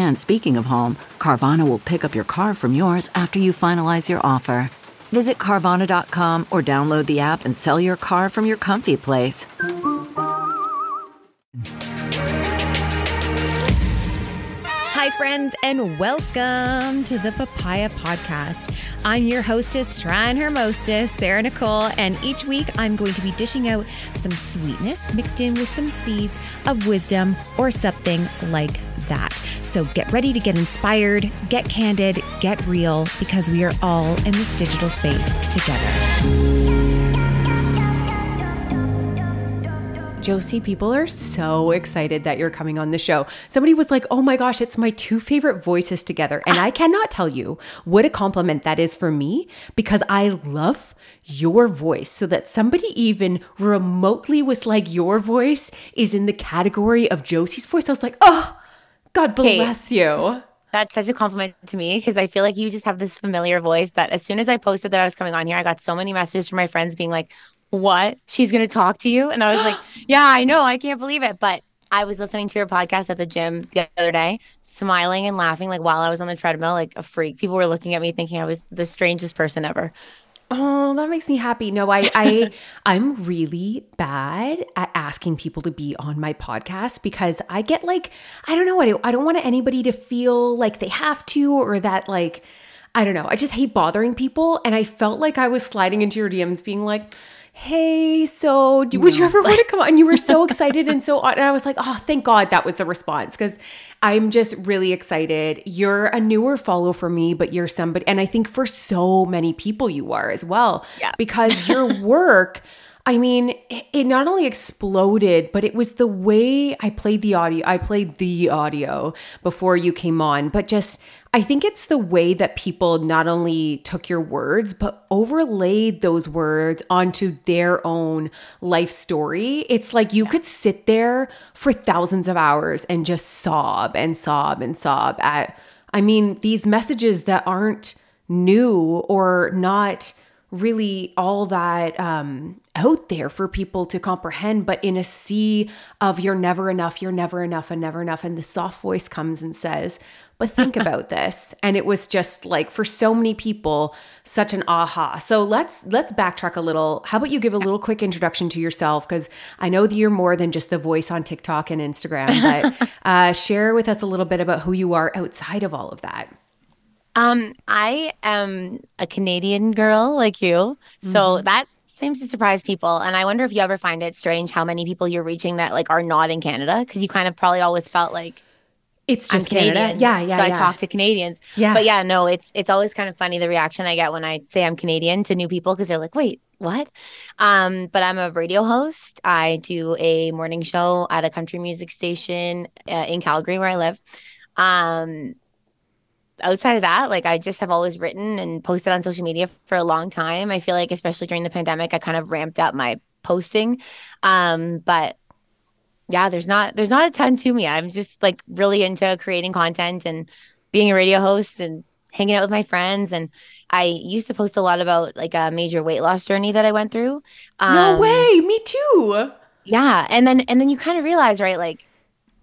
And speaking of home, Carvana will pick up your car from yours after you finalize your offer. Visit Carvana.com or download the app and sell your car from your comfy place. Hi, friends, and welcome to the Papaya Podcast. I'm your hostess, trying Shrine Hermostus, Sarah Nicole, and each week I'm going to be dishing out some sweetness mixed in with some seeds of wisdom or something like that. So get ready to get inspired, get candid, get real, because we are all in this digital space together. Josie, people are so excited that you're coming on the show. Somebody was like, oh my gosh, it's my two favorite voices together. And ah. I cannot tell you what a compliment that is for me because I love your voice. So that somebody even remotely was like, your voice is in the category of Josie's voice. I was like, oh, God bless hey, you. That's such a compliment to me because I feel like you just have this familiar voice that as soon as I posted that I was coming on here, I got so many messages from my friends being like, What? She's going to talk to you? And I was like, Yeah, I know. I can't believe it. But I was listening to your podcast at the gym the other day, smiling and laughing like while I was on the treadmill, like a freak. People were looking at me thinking I was the strangest person ever. Oh, that makes me happy. No, I I I'm really bad at asking people to be on my podcast because I get like I don't know, I don't, I don't want anybody to feel like they have to or that like I don't know. I just hate bothering people and I felt like I was sliding into your DMs being like hey, so would you ever want to come on? And you were so excited and so and I was like, oh, thank God that was the response because I'm just really excited. You're a newer follow for me, but you're somebody, and I think for so many people you are as well, yeah. because your work. I mean, it not only exploded, but it was the way I played the audio. I played the audio before you came on, but just I think it's the way that people not only took your words, but overlaid those words onto their own life story. It's like you could sit there for thousands of hours and just sob and sob and sob at, I mean, these messages that aren't new or not really all that um, out there for people to comprehend, but in a sea of you're never enough, you're never enough, and never enough. And the soft voice comes and says, But think about this. And it was just like for so many people, such an aha. So let's let's backtrack a little. How about you give a little quick introduction to yourself? Because I know that you're more than just the voice on TikTok and Instagram, but uh, share with us a little bit about who you are outside of all of that. Um, I am a Canadian girl like you. Mm-hmm. So that seems to surprise people. And I wonder if you ever find it strange how many people you're reaching that like are not in Canada. Cause you kind of probably always felt like it's just I'm Canada. Canadian. Yeah, yeah. So yeah. I talk to Canadians. Yeah. But yeah, no, it's it's always kind of funny the reaction I get when I say I'm Canadian to new people because they're like, wait, what? Um, but I'm a radio host. I do a morning show at a country music station uh, in Calgary where I live. Um, outside of that, like I just have always written and posted on social media for a long time. I feel like, especially during the pandemic, I kind of ramped up my posting. Um, but yeah, there's not there's not a ton to me. I'm just like really into creating content and being a radio host and hanging out with my friends. And I used to post a lot about like a major weight loss journey that I went through. Um, no way, me too. Yeah, and then and then you kind of realize, right, like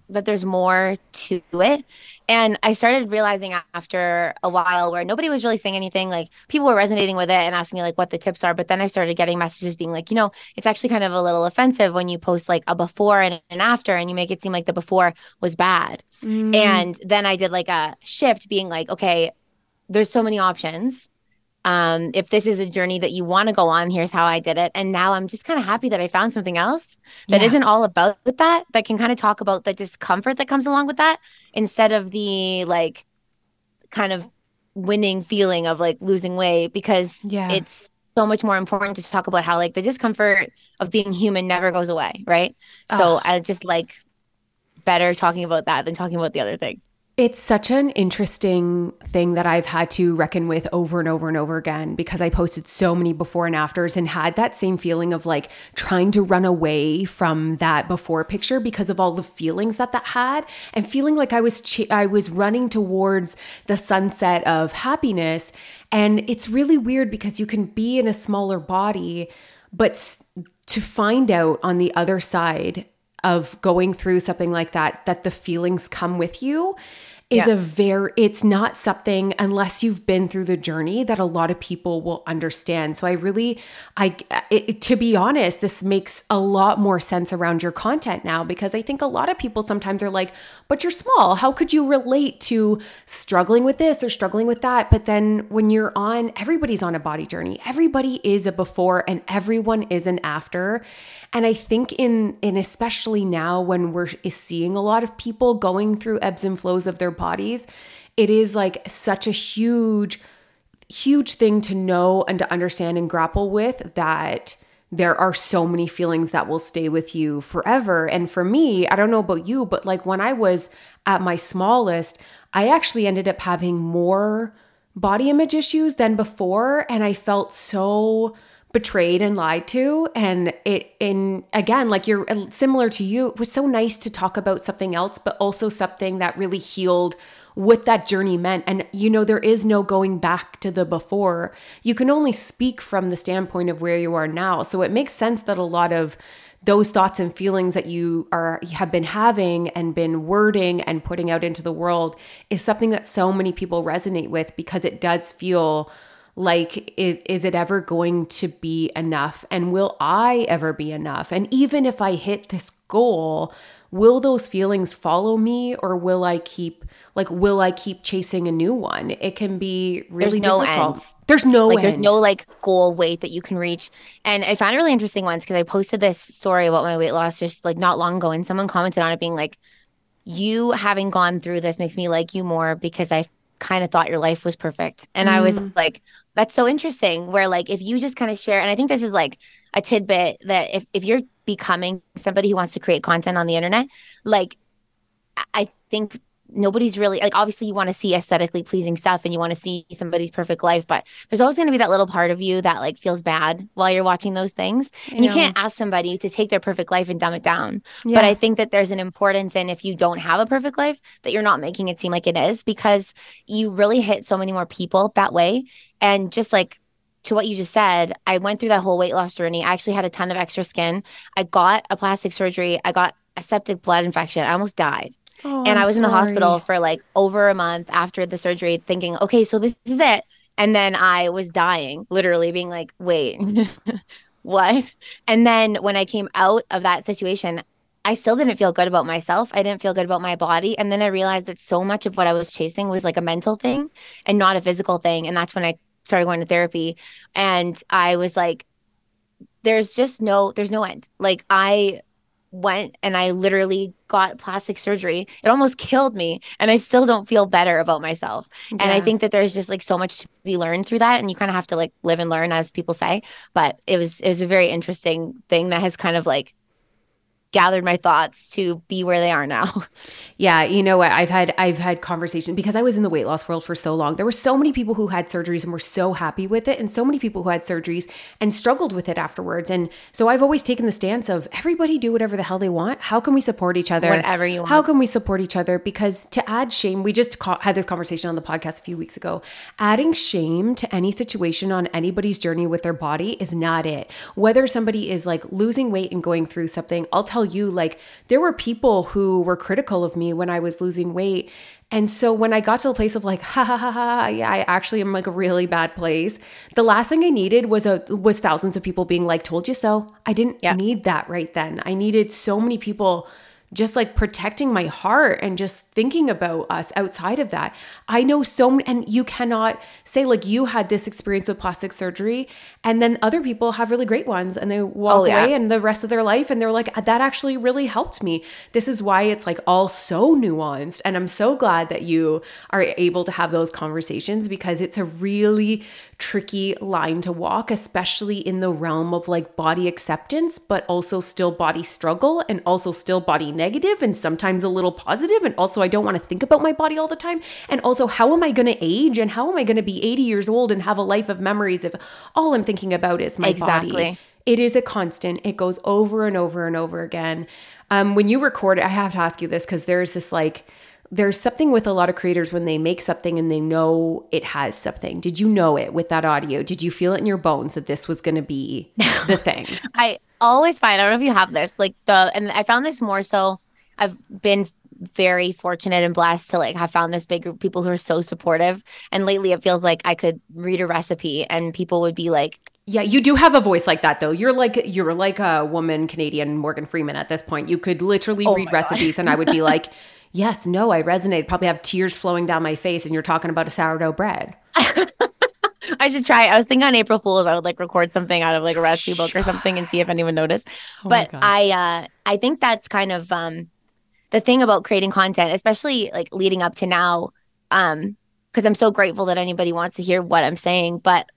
that there's more to it. And I started realizing after a while where nobody was really saying anything, like people were resonating with it and asking me like what the tips are. But then I started getting messages being like, you know, it's actually kind of a little offensive when you post like a before and an after and you make it seem like the before was bad. Mm. And then I did like a shift being like, okay, there's so many options. Um, if this is a journey that you want to go on, here's how I did it. And now I'm just kind of happy that I found something else that Yeah. not all about that, that can kind of talk about the discomfort that comes along with that instead of the like kind of winning feeling of like losing weight because Yeah. it's so much more important to talk about how like the discomfort of being human never goes away, right? So I just like better talking about that than talking about the other thing. It's such an interesting thing that I've had to reckon with over and over and over again because I posted so many before and afters and had that same feeling of like trying to run away from that before picture because of all the feelings that that had and feeling like I was ch- I was running towards the sunset of happiness. And it's really weird because you can be in a smaller body but to find out on the other side of going through something like that that the feelings come with you is Yeah. a very it's not something unless you've been through the journey that a lot of people will understand. So i really i it, to be honest this makes a lot more sense around your content now because i think a lot of people sometimes are like but you're small. How could you relate to struggling with this or struggling with that? But then when you're on everybody's on a body journey. Everybody is a before and everyone is an after and i think in in especially now when we're seeing a lot of people going through ebbs and flows of their bodies it is like such a huge huge thing to know and to understand and grapple with that there are so many feelings that will stay with you forever. And for me, I don't know about you, but like when I was at my smallest, I actually ended up having more body image issues than before. And I felt so betrayed and lied to. And it, in again, like you're similar to you, it was so nice to talk about something else, but also something that really healed what that journey meant. And, you know, there is no going back to the before. You can only speak from the standpoint of where you are now. So it makes sense that a lot of those thoughts and feelings that you are have been having and been wording and putting out into the world is something that so many people resonate with because it does feel like is, is it ever going to be enough? And will i ever be enough? And even if i hit this goal will those feelings follow me or will i keep like will i keep chasing a new one? It can be really There's no difficult. end. there's no like end. there's no like goal weight that you can reach. And i found it really interesting once because i posted this story about my weight loss just like not long ago and someone commented on it being like you having gone through this makes me like you more because i kind of thought your life was perfect. And i was mm. like that's so interesting where like if you just kind of share and i think this is like a tidbit that if, if you're becoming somebody who wants to create content on the internet like I- think nobody's really like obviously you want to see aesthetically pleasing stuff and you want to see somebody's perfect life but there's always going to be that little part of you that like feels bad while you're watching those things and you can't ask somebody to take their perfect life and dumb it down Yeah. but i think that there's an importance in if you don't have a perfect life that you're not making it seem like it is because you really hit so many more people that way and just like to what you just said, I went through that whole weight loss journey. I actually had a ton of extra skin. I got a plastic surgery. I got a septic blood infection. I almost died Oh, and I'm I was in the hospital for like over a month after the surgery, thinking, okay, so this is it. And then I was dying, literally being like, wait, what? And then when I came out of that situation, I still didn't feel good about myself. I didn't feel good about my body. And then I realized that so much of what I was chasing was like a mental thing and not a physical thing. And that's when I started going to therapy. And I was like, there's just no, there's no end. Like I went and I literally got plastic surgery. It almost killed me. And I still don't feel better about myself. And I think that there's just like so much to be learned through that. And you kind of have to like live and learn, as people say. But it was it was a very interesting thing that has kind of like gathered my thoughts to be where they are now. Yeah, you know what? I've had I've had conversations because I was in the weight loss world for so long. There were so many people who had surgeries and were so happy with it, and so many people who had surgeries and struggled with it afterwards. And so I've always taken the stance of everybody do whatever the hell they want. How can we support each other? Whatever you want. How can we support each other? Because to add shame, we just ca- had this conversation on the podcast a few weeks ago. Adding shame to any situation on anybody's journey with their body is not it. Whether somebody is like losing weight and going through something, I'll tell you, like, there were people who were critical of me when I was losing weight. And so when I got to the place of like, ha ha ha ha, yeah, I actually am like a really bad place. The last thing I needed was a was thousands of people being like, told you so. I didn't Yeah. need that right then. I needed so many people just like protecting my heart and just thinking about us outside of that. I know so and you cannot say like you had this experience with plastic surgery, and then other people have really great ones and they walk Oh, yeah. away and the rest of their life and they're like, ah, that actually really helped me. This is why it's like all so nuanced. And I'm so glad that you are able to have those conversations because it's a really tricky line to walk, especially in the realm of like body acceptance, but also still body struggle and also still body negative and sometimes a little positive. And also, I don't want to think about my body all the time. And also, how am I going to age and how am I going to be 80 years old and have a life of memories if all I'm thinking about is my Exactly. body? It is a constant. It goes over and over and over again. Um, when you record it, I have to ask you this because there's this like, there's something with a lot of creators when they make something and they know it has something. Did you know it with that audio? Did you feel it in your bones that this was going to be the thing? I always find, I don't know if you have this, like the, and I found this more so, I've been very fortunate and blessed to like have found this big group of people who are so supportive. And lately it feels like I could read a recipe and people would be like, Yeah, you do have a voice like that though. You're like you're like a woman Canadian Morgan Freeman at this point. You could literally Oh read recipes and I would be like, "Yes, no, I resonate." Probably have tears flowing down my face and you're talking about a sourdough bread. I should try. I was thinking on April Fools, I would like record something out of like a recipe book or something and see if anyone noticed. Oh but I, uh, I think that's kind of um, the thing about creating content, especially like leading up to now, um, because I'm so grateful that anybody wants to hear what I'm saying. But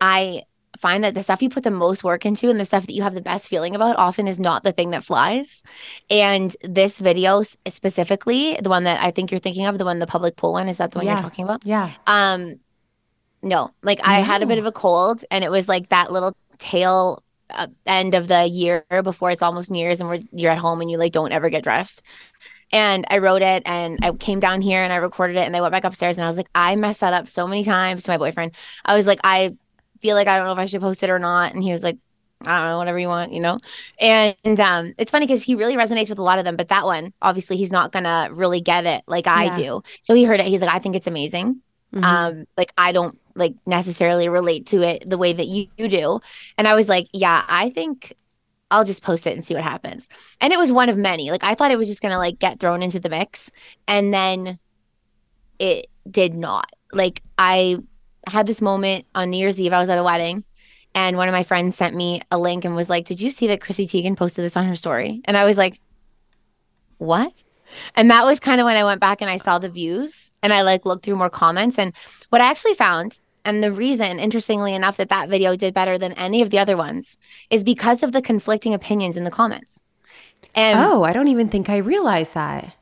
I find that the stuff you put the most work into and the stuff that you have the best feeling about often is not the thing that flies. And this video specifically, the one that I think you're thinking of, the one the public pool one, is that the one Yeah. you're talking about? Yeah. Um, no, like I had a bit of a cold, and it was like that little tail uh, end of the year before it's almost New Year's, and we're you're at home and you like don't ever get dressed. And I wrote it, and I came down here and I recorded it, and I went back upstairs, and I was like, I messed that up so many times to my boyfriend. I was like, I feel like I don't know if I should post it or not, and he was like. I don't know, whatever you want, you know? And um, it's funny because he really resonates with a lot of them, but that one, obviously, he's not gonna really get it like I Yeah. do. So he heard it. He's like, I think it's amazing Mhm. um like i don't like necessarily relate to it the way that you, you do and i was like yeah i think i'll just post it and see what happens and it was one of many like i thought it was just gonna like get thrown into the mix and then it did not like i had this moment on new year's eve i was at a wedding and one of my friends sent me a link and was like did you see that chrissy teigen posted this on her story and i was like what and that was kind of when I went back and I saw the views and I like looked through more comments. And what I actually found, and the reason, interestingly enough, that that video did better than any of the other ones is because of the conflicting opinions in the comments. And Oh, I don't even think I realized that.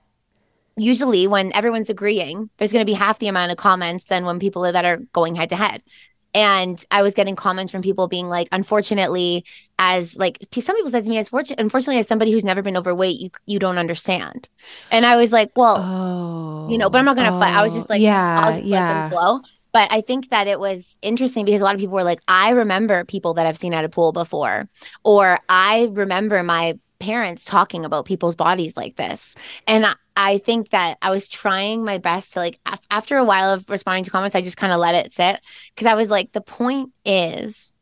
Usually when everyone's agreeing, there's going to be half the amount of comments than when people that are going head to head. And I was getting comments from people being like, unfortunately, as like some people said to me, as fortunate, unfortunately, as somebody who's never been overweight, you you don't understand. And I was like, well, Oh. you know, but I'm not gonna fight. I was just like, yeah, oh, I'll oh, just let yeah. them flow. But I think that it was interesting because a lot of people were like, I remember people that I've seen at a pool before, or I remember my parents talking about people's bodies like this. And I- I think that I was trying my best to like, af- after a while of responding to comments, I just kind of let it sit because I was like, the point is,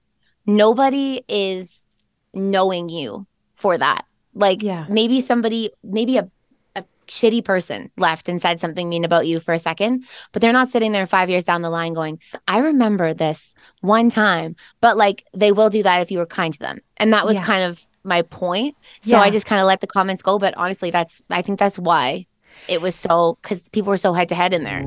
nobody is knowing you for that. Like, Yeah. maybe somebody, maybe a a shitty person left and said something mean about you for a second, but they're not sitting there five years down the line going, I remember this one time. But like they will do that if you were kind to them. And that was Yeah. kind of my point. So I just kind of let the comments go. But honestly, that's I think that's why it was so because people were so head to head in there.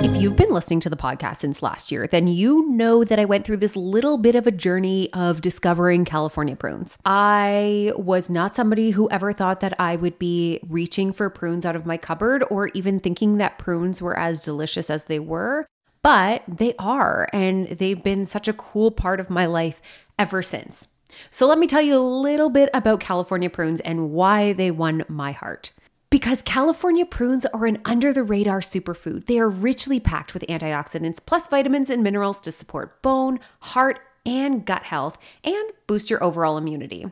If you've been listening to the podcast since last year, then you know that I went through this little bit of a journey of discovering California prunes. I was not somebody who ever thought that I would be reaching for prunes out of my cupboard or even thinking that prunes were as delicious as they were, but they are, and they've been such a cool part of my life ever since. So let me tell you a little bit about California prunes and why they won my heart. Because California prunes are an under the radar superfood. They are richly packed with antioxidants plus vitamins and minerals to support bone, heart, and gut health and boost your overall immunity.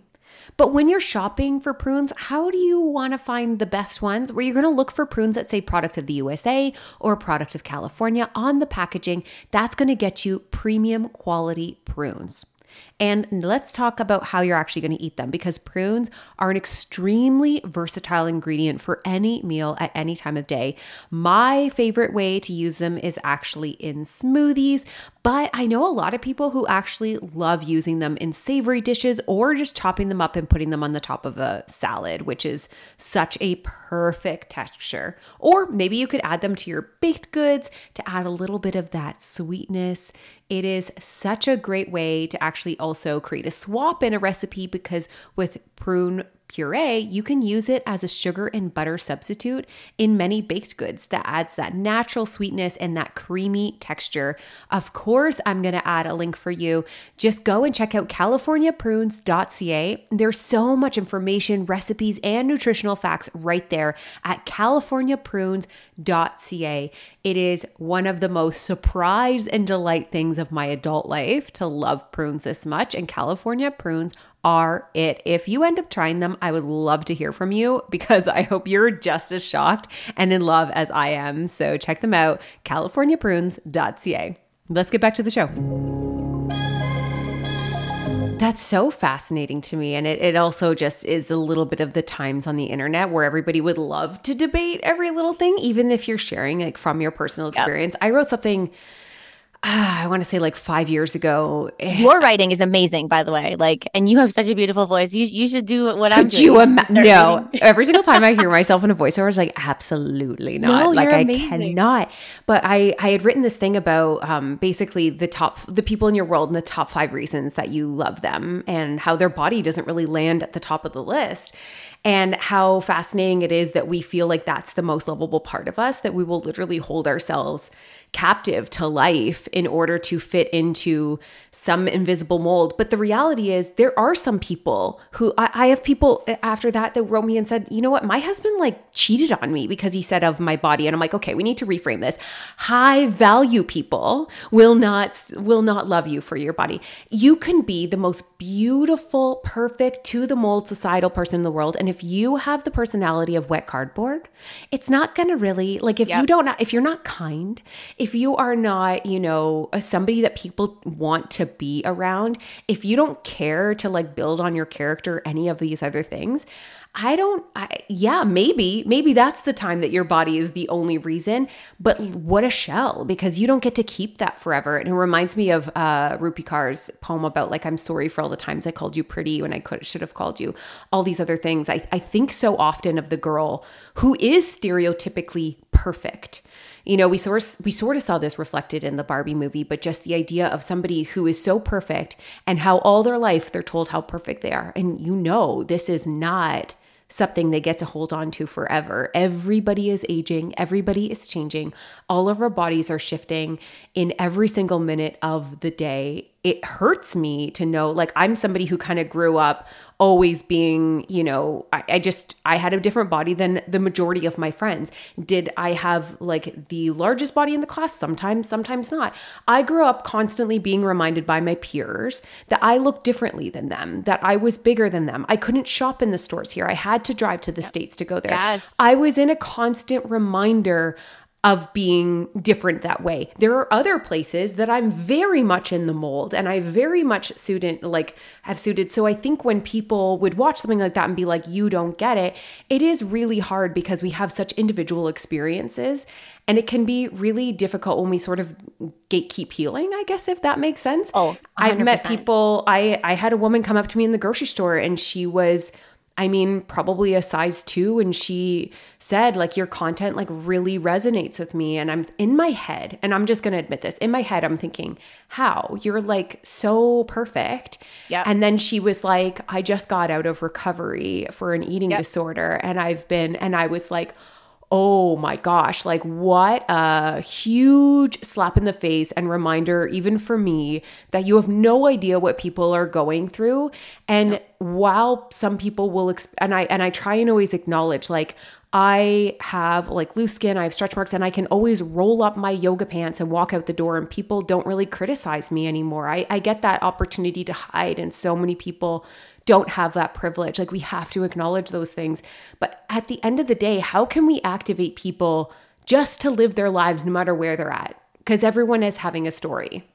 But when you're shopping for prunes, how do you want to find the best ones? Where you're going to look for prunes that say product of the USA or product of California on the packaging. That's going to get you premium quality prunes. And let's talk about how you're actually going to eat them because prunes are an extremely versatile ingredient for any meal at any time of day. My favorite way to use them is actually in smoothies, but I know a lot of people who actually love using them in savory dishes or just chopping them up and putting them on the top of a salad, which is such a perfect texture. Or maybe you could add them to your baked goods to add a little bit of that sweetness. It is such a great way to actually also create a swap in a recipe because with prune puree, you can use it as a sugar and butter substitute in many baked goods that adds that natural sweetness and that creamy texture. Of course, I'm going to add a link for you. Just go and check out californiaprunes.ca. There's so much information, recipes, and nutritional facts right there at californiaprunes.ca. It is one of the most surprise and delight things of my adult life to love prunes this much, and California prunes are it. If you end up trying them, I would love to hear from you because I hope you're just as shocked and in love as I am. So check them out, californiaprunes.ca. Let's get back to the show. That's so fascinating to me. And it, it also just is a little bit of the times on the internet where everybody would love to debate every little thing, even if you're sharing like from your personal experience. Yep. I wrote something I want to say like five years ago. Your writing is amazing, by the way. Like, and you have such a beautiful voice. You you should do what I'm Could doing. You ima- no, every single time I hear myself in a voiceover, I was like, absolutely not. No, like I amazing. cannot. But I I had written this thing about um, basically the top the people in your world and the top five reasons that you love them and how their body doesn't really land at the top of the list and how fascinating it is that we feel like that's the most lovable part of us that we will literally hold ourselves captive to life in order to fit into some invisible mold. But the reality is, there are some people who I, I, have people after that that wrote me and said, you know what, my husband like cheated on me because he said of my body. And I'm like, okay, we need to reframe this. High value people will not will not love you for your body. You can be the most beautiful, perfect, to the mold societal person in the world. And if you have the personality of wet cardboard, it's not gonna really like if yep. you don't if you're not kind, if you are not, you know, somebody that people want to be around, if you don't care to like build on your character, any of these other things, I don't, I, yeah, maybe, maybe that's the time that your body is the only reason, but what a shell because you don't get to keep that forever. And it reminds me of uh, Rupi Kaur's poem about like, I'm sorry for all the times I called you pretty when I could, should have called you all these other things. I, I think so often of the girl who is stereotypically perfect you know we sort we sort of saw this reflected in the Barbie movie but just the idea of somebody who is so perfect and how all their life they're told how perfect they are and you know this is not something they get to hold on to forever. Everybody is aging, everybody is changing. All of our bodies are shifting in every single minute of the day. It hurts me to know, like, I'm somebody who kind of grew up always being, you know, I, I, just, I had a different body than the majority of my friends. Did I have like the largest body in the class? Sometimes, sometimes not. I grew up constantly being reminded by my peers that I looked differently than them, that I was bigger than them. I couldn't shop in the stores here. I had to drive to the yep. States to go there. Yes. I was in a constant reminder of being different that way. There are other places that I'm very much in the mold and I very much suited like have suited. So I think when people would watch something like that and be like you don't get it, it is really hard because we have such individual experiences and it can be really difficult when we sort of gatekeep healing, I guess if that makes sense. Oh, i have met people I I had a woman come up to me in the grocery store and she was I mean, probably a size two. And she said, like, your content like really resonates with me. And I'm in my head, and I'm just going to admit this in my head, I'm thinking, how? You're like so perfect. Yeah. And then she was like, I just got out of recovery for an eating yep. disorder. And I've been, and I was like, oh my gosh, like what a huge slap in the face and reminder, even for me, that you have no idea what people are going through. And while some people will, exp- and I and I try and always acknowledge, like I have like loose skin, I have stretch marks, and I can always roll up my yoga pants and walk out the door, and people don't really criticize me anymore. I, I get that opportunity to hide, and so many people don't have that privilege. Like we have to acknowledge those things. But at the end of the day, how can we activate people just to live their lives no matter where they're at? Because everyone is having a story.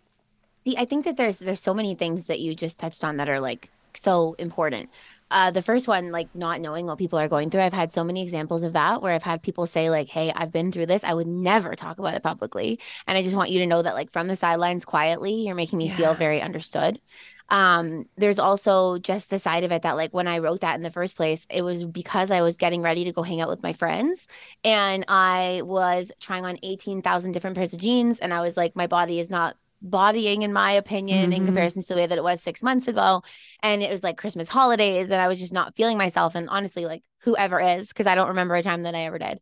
I think that there's there's so many things that you just touched on that are like so important. Uh, the first one, like not knowing what people are going through. I've had so many examples of that where I've had people say, like, hey, I've been through this. I would never talk about it publicly. And I just want you to know that, like, from the sidelines quietly, you're making me yeah. feel very understood. Um, there's also just the side of it that, like, when I wrote that in the first place, it was because I was getting ready to go hang out with my friends and I was trying on 18,000 different pairs of jeans. And I was like, my body is not bodying in my opinion mm-hmm. in comparison to the way that it was six months ago and it was like christmas holidays and i was just not feeling myself and honestly like whoever is because i don't remember a time that i ever did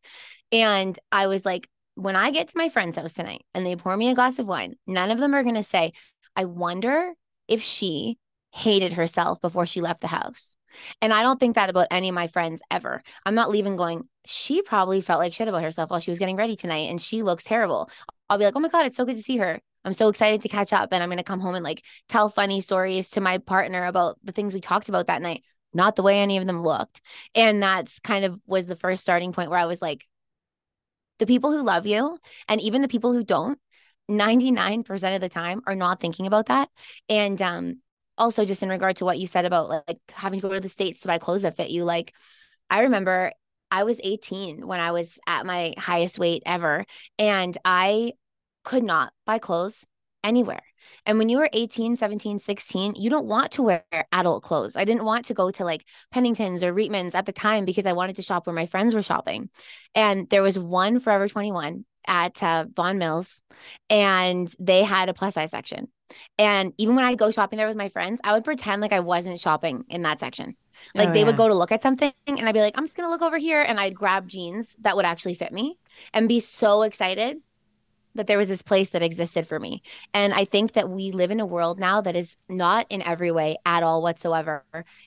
and i was like when i get to my friend's house tonight and they pour me a glass of wine none of them are going to say i wonder if she hated herself before she left the house and I don't think that about any of my friends ever. I'm not leaving going, she probably felt like shit about herself while she was getting ready tonight and she looks terrible. I'll be like, oh my God, it's so good to see her. I'm so excited to catch up and I'm going to come home and like tell funny stories to my partner about the things we talked about that night, not the way any of them looked. And that's kind of was the first starting point where I was like, the people who love you and even the people who don't, 99% of the time are not thinking about that. And um, also just in regard to what you said about like, having to go to the States to buy clothes that fit you, like I remember I was 18 when I was at my highest weight ever. And I could not buy clothes anywhere. And when you were 18, 17, 16, you don't want to wear adult clothes. I didn't want to go to like Pennington's or Reitman's at the time because I wanted to shop where my friends were shopping. And there was one Forever 21 at uh, Vaughan Mills, and they had a plus size section. And even when I go shopping there with my friends, I would pretend like I wasn't shopping in that section. Like oh, they yeah. would go to look at something and I'd be like, I'm just going to look over here. And I'd grab jeans that would actually fit me and be so excited that there was this place that existed for me. And I think that we live in a world now that is not in every way at all whatsoever.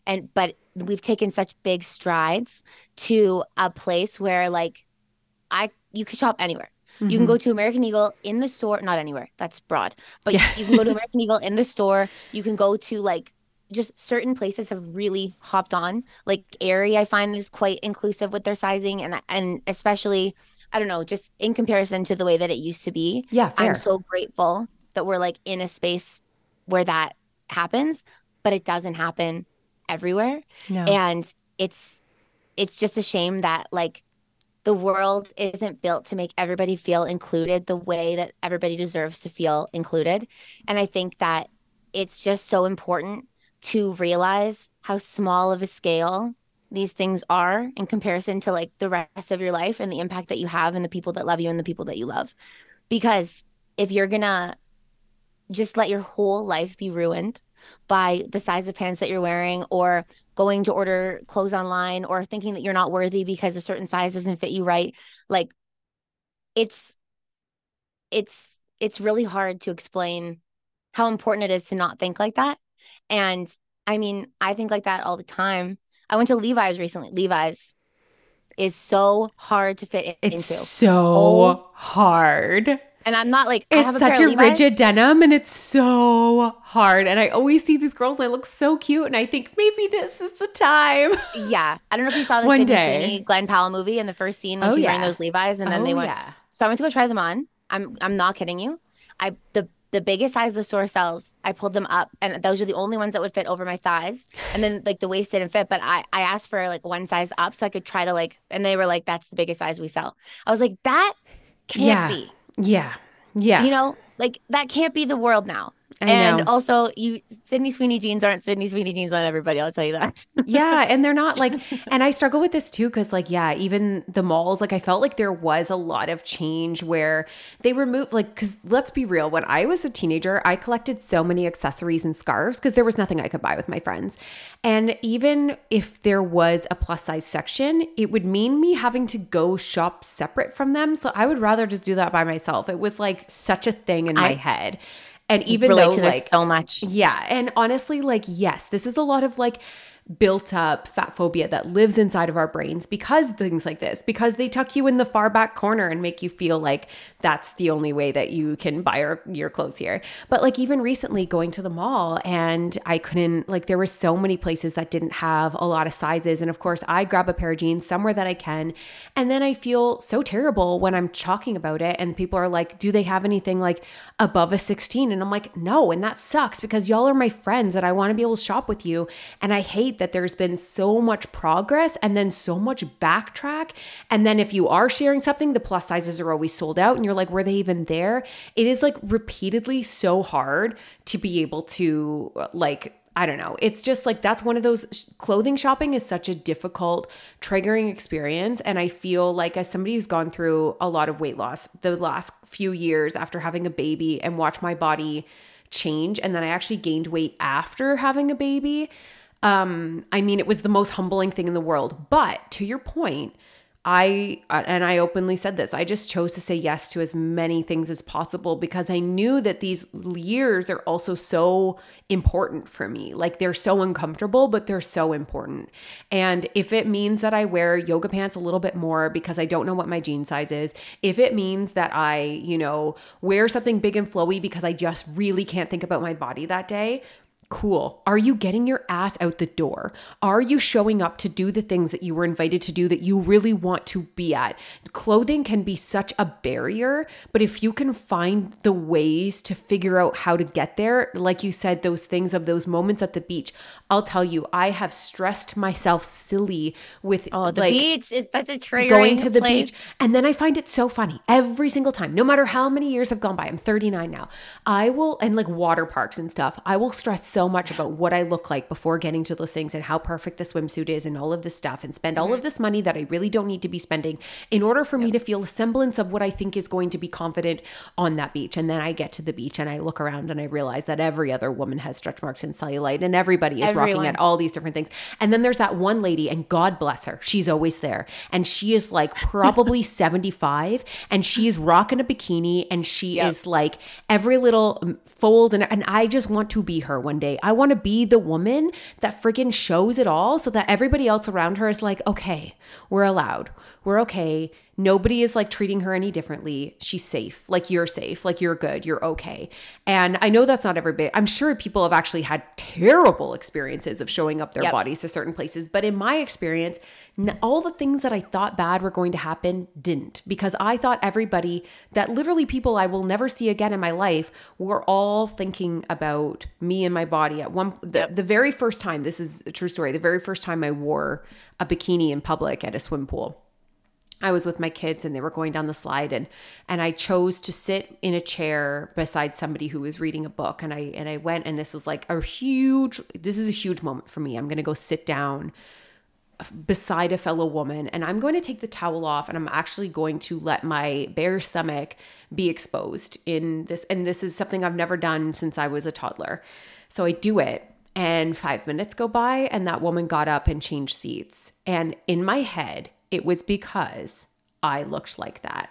And but we've taken such big strides to a place where like I you could shop anywhere. Mm-hmm. You can go mm-hmm. to American Eagle in the store, not anywhere. That's broad. But yeah. you can go to American Eagle in the store. You can go to like just certain places have really hopped on. Like Aerie, I find is quite inclusive with their sizing and and especially I don't know, just in comparison to the way that it used to be. Yeah, fair. I'm so grateful that we're like in a space where that happens, but it doesn't happen everywhere. No. And it's it's just a shame that like the world isn't built to make everybody feel included the way that everybody deserves to feel included. And I think that it's just so important to realize how small of a scale these things are in comparison to like the rest of your life and the impact that you have and the people that love you and the people that you love. Because if you're gonna just let your whole life be ruined by the size of pants that you're wearing or going to order clothes online or thinking that you're not worthy because a certain size doesn't fit you right like it's it's it's really hard to explain how important it is to not think like that and i mean i think like that all the time I went to Levi's recently. Levi's is so hard to fit it's into. It's so oh. hard. And I'm not like it's such a, rigid denim and it's so hard. And I always see these girls, they look so cute, and I think maybe this is the time. Yeah. I don't know if you saw the One day. Sweeney, Glen Powell movie in the first scene when oh, she's yeah. wearing those Levi's and then oh, they went. Yeah. So I went to go try them on. I'm I'm not kidding you. I the the biggest size the store sells, I pulled them up and those are the only ones that would fit over my thighs. And then like the waist didn't fit, but I, I asked for like one size up so I could try to like, and they were like, that's the biggest size we sell. I was like, that can't yeah. be. Yeah. Yeah. You know, like that can't be the world now. I and know. also, you Sydney Sweeney jeans aren't Sydney Sweeney jeans on everybody. I'll tell you that. yeah, and they're not like, and I struggle with this too because, like, yeah, even the malls, like, I felt like there was a lot of change where they removed, like, because let's be real, when I was a teenager, I collected so many accessories and scarves because there was nothing I could buy with my friends, and even if there was a plus size section, it would mean me having to go shop separate from them. So I would rather just do that by myself. It was like such a thing in I, my head. And even relate though to like so much. Yeah. And honestly, like, yes, this is a lot of like built up fat phobia that lives inside of our brains because things like this, because they tuck you in the far back corner and make you feel like that's the only way that you can buy your, your clothes here. But like even recently going to the mall and I couldn't, like, there were so many places that didn't have a lot of sizes. And of course, I grab a pair of jeans somewhere that I can. And then I feel so terrible when I'm talking about it and people are like, do they have anything like above a 16? And I'm like, no. And that sucks because y'all are my friends that I want to be able to shop with you. And I hate that there's been so much progress and then so much backtrack. And then if you are sharing something, the plus sizes are always sold out and you're like, were they even there? It is like repeatedly so hard to be able to like I don't know. It's just like that's one of those clothing shopping is such a difficult, triggering experience. And I feel like, as somebody who's gone through a lot of weight loss the last few years after having a baby and watch my body change, and then I actually gained weight after having a baby. Um, I mean, it was the most humbling thing in the world. But to your point, I, and I openly said this, I just chose to say yes to as many things as possible because I knew that these years are also so important for me. Like they're so uncomfortable, but they're so important. And if it means that I wear yoga pants a little bit more because I don't know what my jean size is, if it means that I, you know, wear something big and flowy because I just really can't think about my body that day, Cool. Are you getting your ass out the door? Are you showing up to do the things that you were invited to do that you really want to be at? Clothing can be such a barrier, but if you can find the ways to figure out how to get there, like you said, those things of those moments at the beach, I'll tell you, I have stressed myself silly with oh, the like, beach is such a triggering going to the place. beach. And then I find it so funny every single time, no matter how many years have gone by. I'm 39 now. I will, and like water parks and stuff, I will stress so much about what I look like before getting to those things and how perfect the swimsuit is and all of this stuff and spend all Mm-hmm. of this money that I really don't need to be spending in order for me to feel a semblance of what I think is going to be confident on that beach. And then I get to the beach and I look around and I realize that every other woman has stretch marks and cellulite and everybody is rocking at all these different things. And then there's that one lady, and God bless her, she's always there. And she is like probably 75, and she's rocking a bikini, and she Yep. is like every little fold. And, and I just want to be her one day. I want to be the woman that freaking shows it all so that everybody else around her is like, okay, we're allowed. We're okay. Nobody is like treating her any differently. She's safe. Like you're safe. Like you're good. You're okay. And I know that's not everybody. I'm sure people have actually had terrible experiences of showing up their Yep. bodies to certain places. But in my experience, all the things that I thought bad were going to happen didn't because I thought everybody that literally people I will never see again in my life were all thinking about me and my body at one the, the very first time this is a true story the very first time I wore a bikini in public at a swim pool I was with my kids and they were going down the slide and and I chose to sit in a chair beside somebody who was reading a book and I and I went and this was like a huge this is a huge moment for me. I'm going to go sit down beside a fellow woman and I'm going to take the towel off and I'm actually going to let my bare stomach be exposed in this and this is something I've never done since I was a toddler. So I do it and 5 minutes go by and that woman got up and changed seats and in my head it was because I looked like that.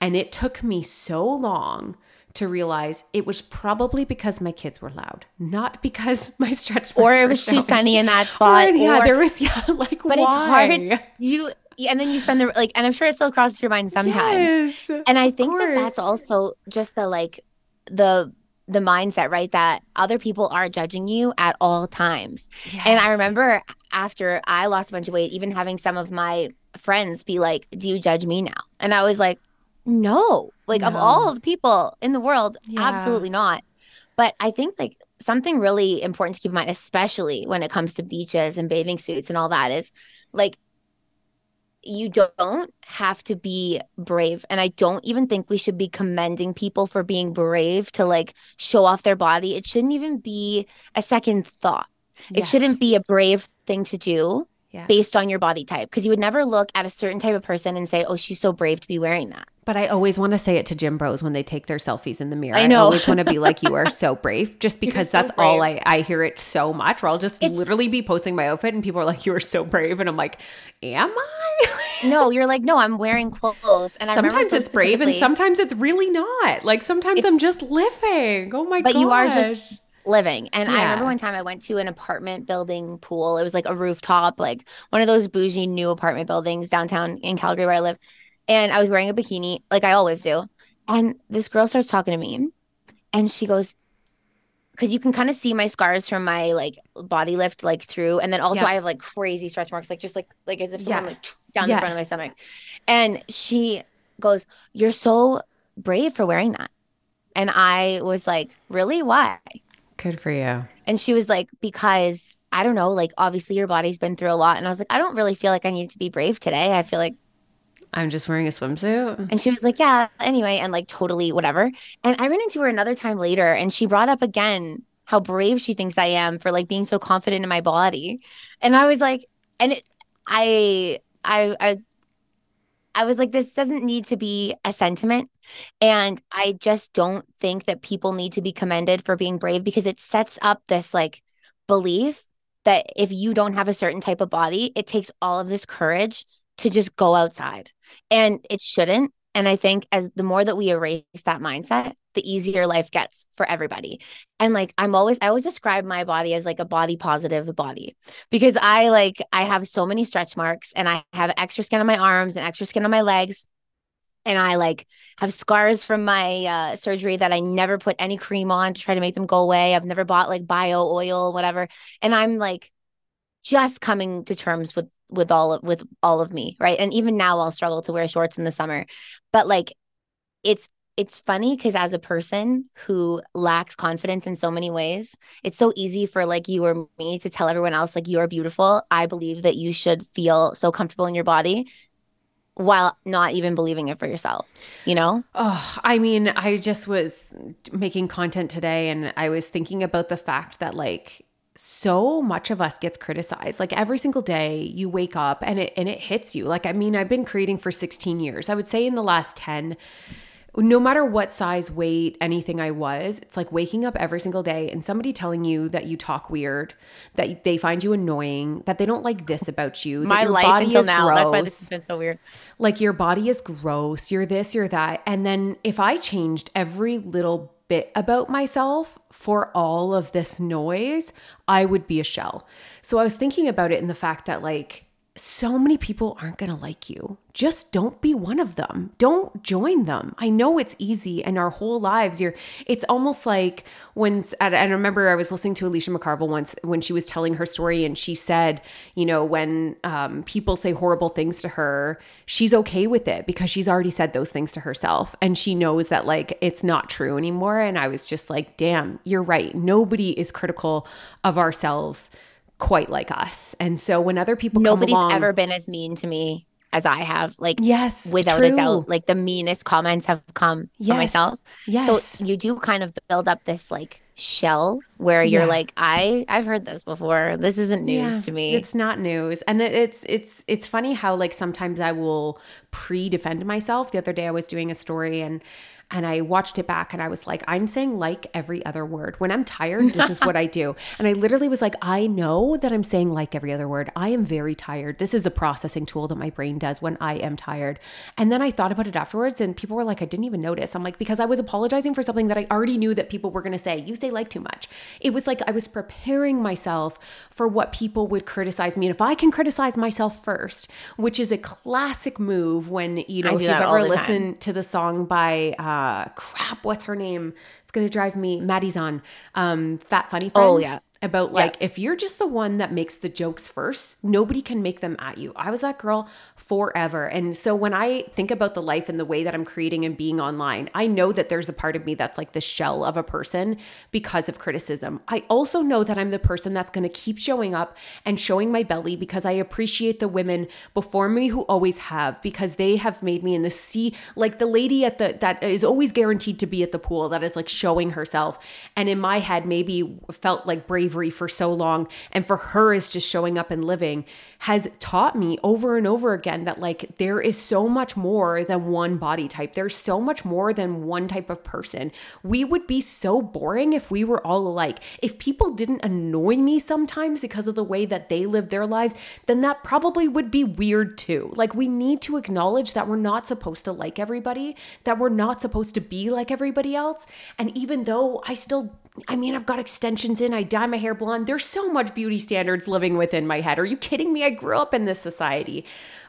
And it took me so long to realize it was probably because my kids were loud, not because my stretch or it was too sunny in that spot. Or, yeah, or- there was yeah, like but why? it's hard. You yeah, and then you spend the like, and I'm sure it still crosses your mind sometimes. Yes. And I think that that's also just the like the the mindset, right? That other people are judging you at all times. And I remember after I lost a bunch of weight, even having some of my friends be like, "Do you judge me now?" And I was like, "No." Like of No. all the people in the world, Yeah. absolutely not. But I think like something really important to keep in mind, especially when it comes to beaches and bathing suits and all that, is like you don't have to be brave. And I don't even think we should be commending people for being brave to like show off their body. It shouldn't even be a second thought. It shouldn't be a brave thing to do Yeah. based on your body type because you would never look at a certain type of person and say, oh, she's so brave to be wearing that. But I always want to say it to gym bros when they take their selfies in the mirror. I know. always want to be like, you are so brave, just because so that's all. I, I hear it so much. Or I'll just It's- literally be posting my outfit and people are like, you are so brave. And I'm like, am I? No, you're like, no, I'm wearing clothes. And I sometimes so it's brave and sometimes it's really not. Like sometimes I'm just living. Oh my but gosh. you are just living. And I remember one time I went to an apartment building pool. It was like a rooftop, like one of those bougie new apartment buildings downtown in Calgary where I live. And I was wearing a bikini, like I always do. And this girl starts talking to me and she goes, because you can kind of see my scars from my like body lift like through and then also Yeah. i have like crazy stretch marks like just like like as if someone Yeah. like down Yeah. the front of my stomach and she goes you're so brave for wearing that and i was like really why Good for you. and she was like because i don't know like obviously your body's been through a lot and i was like i don't really feel like i need to be brave today i feel like I'm just wearing a swimsuit. and she was like, Yeah, anyway, and like totally whatever. And I ran into her another time later and she brought up again how brave she thinks I am for like being so confident in my body. And I was like, and it I I I I was like, this doesn't need to be a sentiment. And I just don't think that people need to be commended for being brave because it sets up this like belief that if you don't have a certain type of body, it takes all of this courage to just go outside. And it shouldn't. And I think as the more that we erase that mindset, the easier life gets for everybody. And like I'm always I always describe my body as like a body positive body because I like I have so many stretch marks and I have extra skin on my arms and extra skin on my legs. And I like have scars from my uh, surgery that I never put any cream on to try to make them go away. I've never bought like bio oil, whatever. And I'm like just coming to terms with with all of with all of me, right? And even now I'll struggle to wear shorts in the summer. But like it's it's funny because as a person who lacks confidence in so many ways, it's so easy for like you or me to tell everyone else like you're beautiful. I believe that you should feel so comfortable in your body while not even believing it for yourself, you know? Oh, I mean, I just was making content today and I was thinking about the fact that like so much of us gets criticized. Like every single day you wake up and it and it hits you. Like I mean, I've been creating for 16 years. I would say in the last 10 no matter what size, weight, anything I was, it's like waking up every single day and somebody telling you that you talk weird, that they find you annoying, that they don't like this about you. My life body until is now. That's why this has been so weird. like your body is gross, you're this, you're that. And then if I changed every little bit about myself for all of this noise, I would be a shell. So I was thinking about it in the fact that like so many people aren't going to like you. Just don't be one of them. Don't join them. I know it's easy and our whole lives you're it's almost like when I remember I was listening to Alicia McCarvell once when she was telling her story and she said, you know, when um, people say horrible things to her, she's okay with it because she's already said those things to herself and she knows that like it's not true anymore and I was just like, damn, you're right. Nobody is critical of ourselves quite like us. And so when other people Nobody's come along, ever been as mean to me as I have. Like, Yes, without a doubt, like the meanest comments have come Yes, from myself. yes. So you do kind of build up this like shell where you're Yeah. like, I I've heard this before. This isn't news Yeah, to me. It's not news. And it- it's it's it's funny how like sometimes I will pre-defend myself. The other day I was doing a story and and I watched it back and I was like, I'm saying like every other word. When I'm tired, this is what I do. And I literally was like, I know that I'm saying like every other word. I am very tired. This is a processing tool that my brain does when I am tired. And then I thought about it afterwards and people were like, I didn't even notice. I'm like, because I was apologizing for something that I already knew that people were going to say. You say like too much. It was like I was preparing myself for what people would criticize me. And if I can criticize myself first, which is a classic move when, you know, if you've ever listened to the song by uh crap, what's her name? It's gonna drive me Maddie Zahm. Um Fat Funny Friend. Oh, yeah. About like if you're just the one that makes the jokes first, nobody can make them at you. I was that girl forever. And so when I think about the life and the way that I'm creating and being online, I know that there's a part of me that's like the shell of a person because of criticism. I also know that I'm the person that's going to keep showing up and showing my belly because I appreciate the women before me who always have because they have made me in the sea like the lady at the that is always guaranteed to be at the pool that is like showing herself and in my head maybe felt like bravery for so long and for her is just showing up and living has taught me over and over again that like there is so much more than one body type. There's so much more than one type of person. We would be so boring if we were all alike. If people didn't annoy me sometimes because of the way that they live their lives, then that probably would be weird too. Like we need to acknowledge that we're not supposed to like everybody, that we're not supposed to be like everybody else. And even though I still I mean, I've got extensions in, I dye my hair blonde. There's so much beauty standards living within my head. Are you kidding me? I grew up in this society.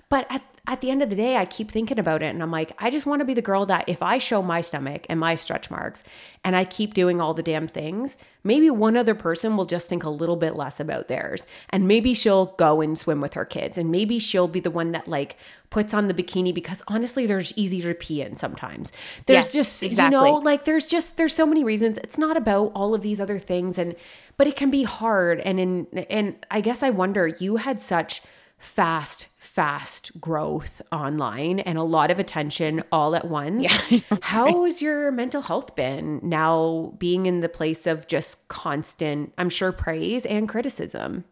But at, at the end of the day, I keep thinking about it and I'm like, I just want to be the girl that if I show my stomach and my stretch marks and I keep doing all the damn things, maybe one other person will just think a little bit less about theirs. And maybe she'll go and swim with her kids. And maybe she'll be the one that like puts on the bikini because honestly, there's easier to pee in sometimes. There's Yes, just, exactly. you know, like there's just, there's so many reasons. It's not about all of these other things. And, but it can be hard. And in, and I guess I wonder, you had such fast, fast growth online and a lot of attention all at once. Yeah. How has your mental health been now being in the place of just constant, I'm sure, praise and criticism?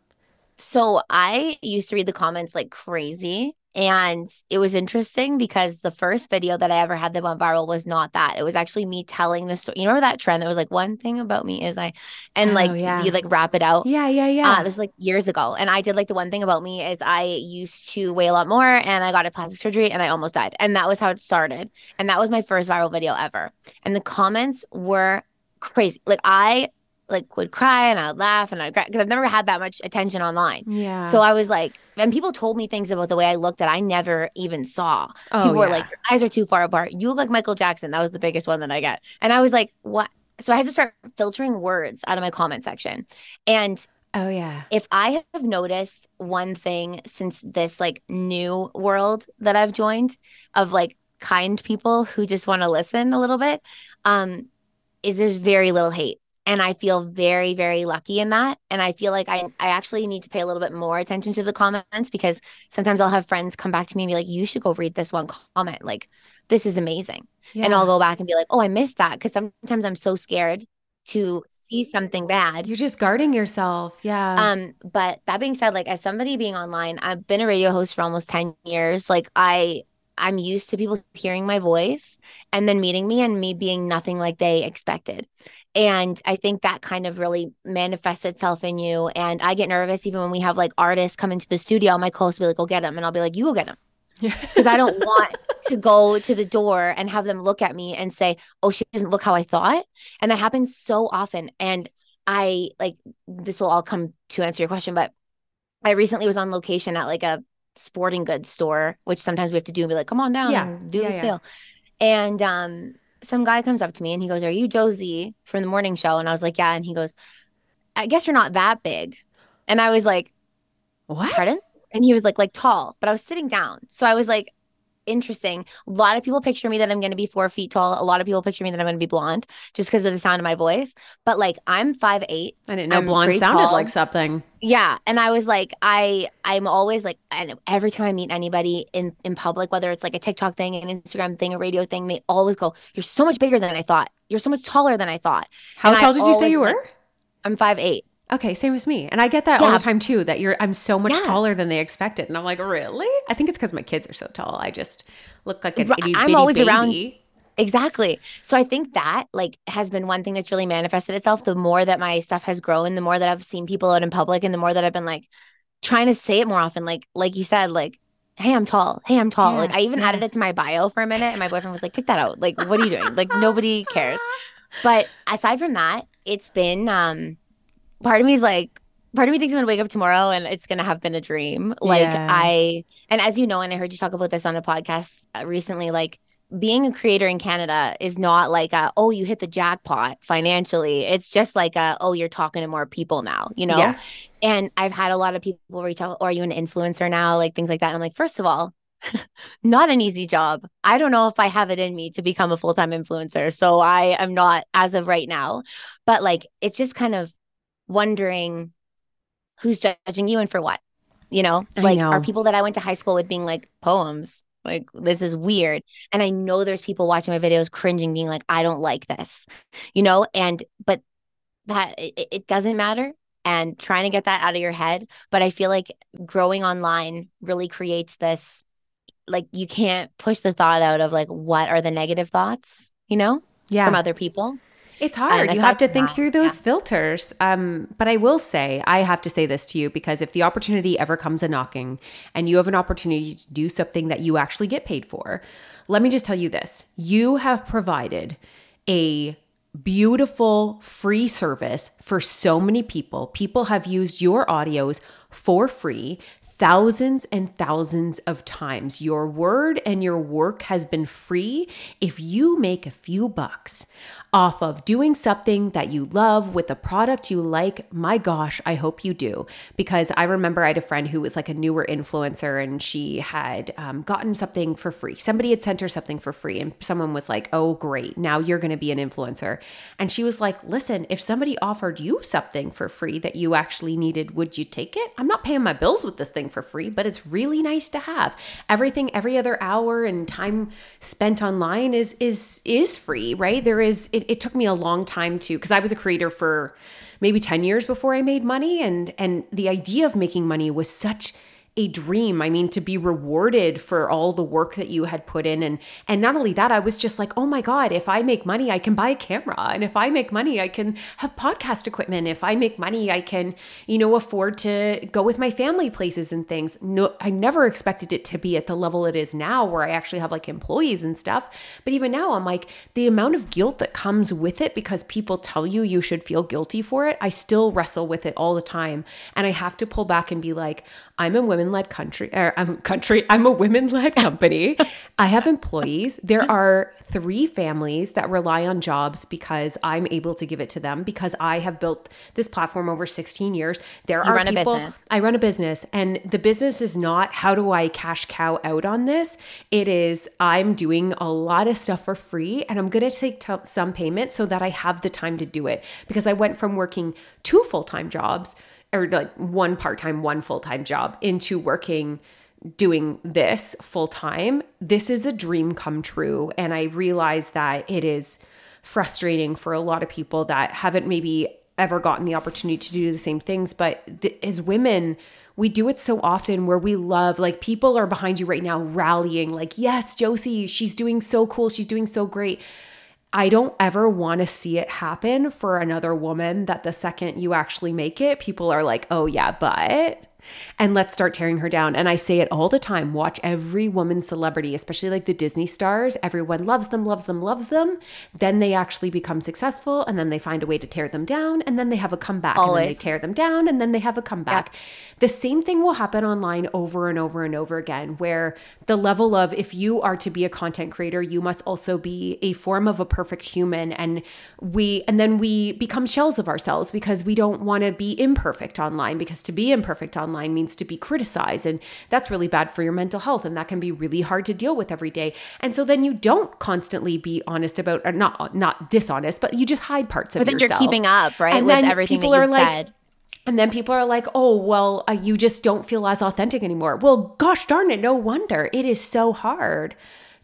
So I used to read the comments like crazy. And it was interesting because the first video that I ever had that went viral was not that. It was actually me telling the story. You remember that trend that was like, one thing about me is I, and Oh, like yeah. you like wrap it out. Yeah, yeah, yeah. Uh, this is like years ago. And I did like the one thing about me is I used to weigh a lot more and I got a plastic surgery and I almost died. And that was how it started. And that was my first viral video ever. And the comments were crazy. Like I like would cry and I would laugh and I'd cry because I've never had that much attention online. yeah. So I was like, and people told me things about the way I looked that I never even saw. Oh, people were like, your eyes are too far apart. You look like Michael Jackson. That was the biggest one that I got. And I was like, what? So I had to start filtering words out of my comment section. And oh, yeah. if I have noticed one thing since this like new world that I've joined of like kind people who just want to listen a little bit, um, is there's very little hate. And I feel very, very lucky in that. And I feel like I, I actually need to pay a little bit more attention to the comments because sometimes I'll have friends come back to me and be like, you should go read this one comment. Like, this is amazing. And I'll go back and be like, oh, I missed that. Cause sometimes I'm so scared to see something bad You're just guarding yourself. Yeah. um, but that being said, like as somebody being online, I've been a radio host for almost 10 years. Like I I'm used to people hearing my voice and then meeting me and me being nothing like they expected. And I think that kind of really manifests itself in you. And I get nervous even when we have like artists come into the studio. My co-host will be like, go get them. And I'll be like, you go get them. yeah. Because I don't want to go to the door and have them look at me and say, oh, she doesn't look how I thought. And that happens so often. And I like this will all come to answer your question, but I recently was on location at like a sporting goods store, which sometimes we have to do and be like, come on down Yeah. do Yeah, the yeah. sale. And um, some guy comes up to me and he goes, Are you Josie from the morning show? And I was like, Yeah. And he goes, I guess you're not that big. And I was like, what? Pardon? And he was like, like tall, but I was sitting down. So I was like, interesting. A lot of people picture me that I'm going to be four feet tall. A lot of people picture me that I'm going to be blonde just because of the sound of my voice. But like, I'm five eight. I didn't know I'm blonde sounded tall. like something. Yeah, and I was like, I I'm always like, and every time I meet anybody in in public, whether it's like a TikTok thing, an Instagram thing, a radio thing, they always go, "You're so much bigger than I thought. You're so much taller than I thought." How And I tall did you say you like, were? I'm five eight. Okay, same as me. And I get that all the time too, that you're I'm so much Yeah. taller than they expected. And I'm like, really? I think it's because my kids are so tall. I just look like an itty I'm always baby. around- Exactly. So I think that like has been one thing that's really manifested itself. The more that my stuff has grown, the more that I've seen people out in public, and the more that I've been like trying to say it more often. Like like you said, like, "Hey, I'm tall. Hey, I'm tall." Yeah, like I even added it to my bio for a minute, and my boyfriend was like, "Take that out. Like, what are you doing? Like, nobody cares." But aside from that, it's been um, part of me is like. Part of me thinks I'm gonna wake up tomorrow and it's gonna have been a dream. Like Yeah. I, and as you know, and I heard you talk about this on a podcast uh, recently. Like being a creator in Canada is not like a oh you hit the jackpot financially. It's just like a oh you're talking to more people now, you know. Yeah. And I've had a lot of people reach out. Or are you an influencer now? Like things like that. And I'm like, first of all, not an easy job. I don't know if I have it in me to become a full time influencer. So I am not as of right now. But like it's just kind of wondering who's judging you and for what. You know, like know. are people that I went to high school with being like poems like this is weird and i know there's people watching my videos cringing being like i don't like this you know and but that it, it doesn't matter and trying to get that out of your head but i feel like growing online really creates this like you can't push the thought out of like what are the negative thoughts you know Yeah. from other people It's hard. You have to think that, through those yeah. filters. Um, but I will say, I have to say this to you because if the opportunity ever comes a knocking and you have an opportunity to do something that you actually get paid for, let me just tell you this you have provided a beautiful free service for so many people. People have used your audios for free thousands and thousands of times. Your word and your work has been free if you make a few bucks off of doing something that you love with a product you like, my gosh, I hope you do. Because I remember I had a friend who was like a newer influencer and she had um, gotten something for free. Somebody had sent her something for free, and someone was like, oh, great, now you're going to be an influencer. And she was like, listen, if somebody offered you something for free that you actually needed, would you take it? I'm not paying my bills with this thing for free, but it's really nice to have. Everything, every other hour and time spent online is is is free, right? There is it, it took me a long time to because I was a creator for maybe 10 years before I made money and and the idea of making money was such a dream. I mean, to be rewarded for all the work that you had put in. And and not only that, I was just like, oh my God, if I make money, I can buy a camera. And if I make money, I can have podcast equipment. If I make money, I can, you know, afford to go with my family places and things. No, I never expected it to be at the level it is now where I actually have like employees and stuff. But even now, I'm like, the amount of guilt that comes with it because people tell you you should feel guilty for it, I still wrestle with it all the time. And I have to pull back and be like, I'm a women led country, or I'm a country, I'm a women led company. I have employees. There are three families that rely on jobs because I'm able to give it to them because I have built this platform over 16 years. There You are people. I run a business, and the business is not how do I cash cow out on this? It is I'm doing a lot of stuff for free and I'm going to take t- some payment so that I have the time to do it because I went from working two full time jobs or like one part time, one full time job into working doing this full time. This is a dream come true. And I realize that it is frustrating for a lot of people that haven't maybe ever gotten the opportunity to do the same things. But th- as women, we do it so often where we love, like, people are behind you right now rallying, like, yes, Josie, she's doing so cool. She's doing so great. I don't ever want to see it happen for another woman that the second you actually make it, people are like, oh, yeah, but. And let's start tearing her down. And I say it all the time watch every woman celebrity, especially like the Disney stars. Everyone loves them, loves them, loves them. Then they actually become successful and then they find a way to tear them down. And then they have a comeback. And then they Always. tear them down and then they have a comeback. The same thing will happen online over and over and over again, where the level of if you are to be a content creator, you must also be a form of a perfect human. And we, and then we become shells of ourselves because we don't want to be imperfect online because to be imperfect online means to be criticized. And that's really bad for your mental health. And that can be really hard to deal with every day. And so then you don't constantly be honest about, or not, not dishonest, but you just hide parts of But then yourself. you're keeping up, right, And with then everything that people you've are like, said. and then people are like, oh, well, uh, you just don't feel as authentic anymore. Well, gosh darn it, no wonder. It is so hard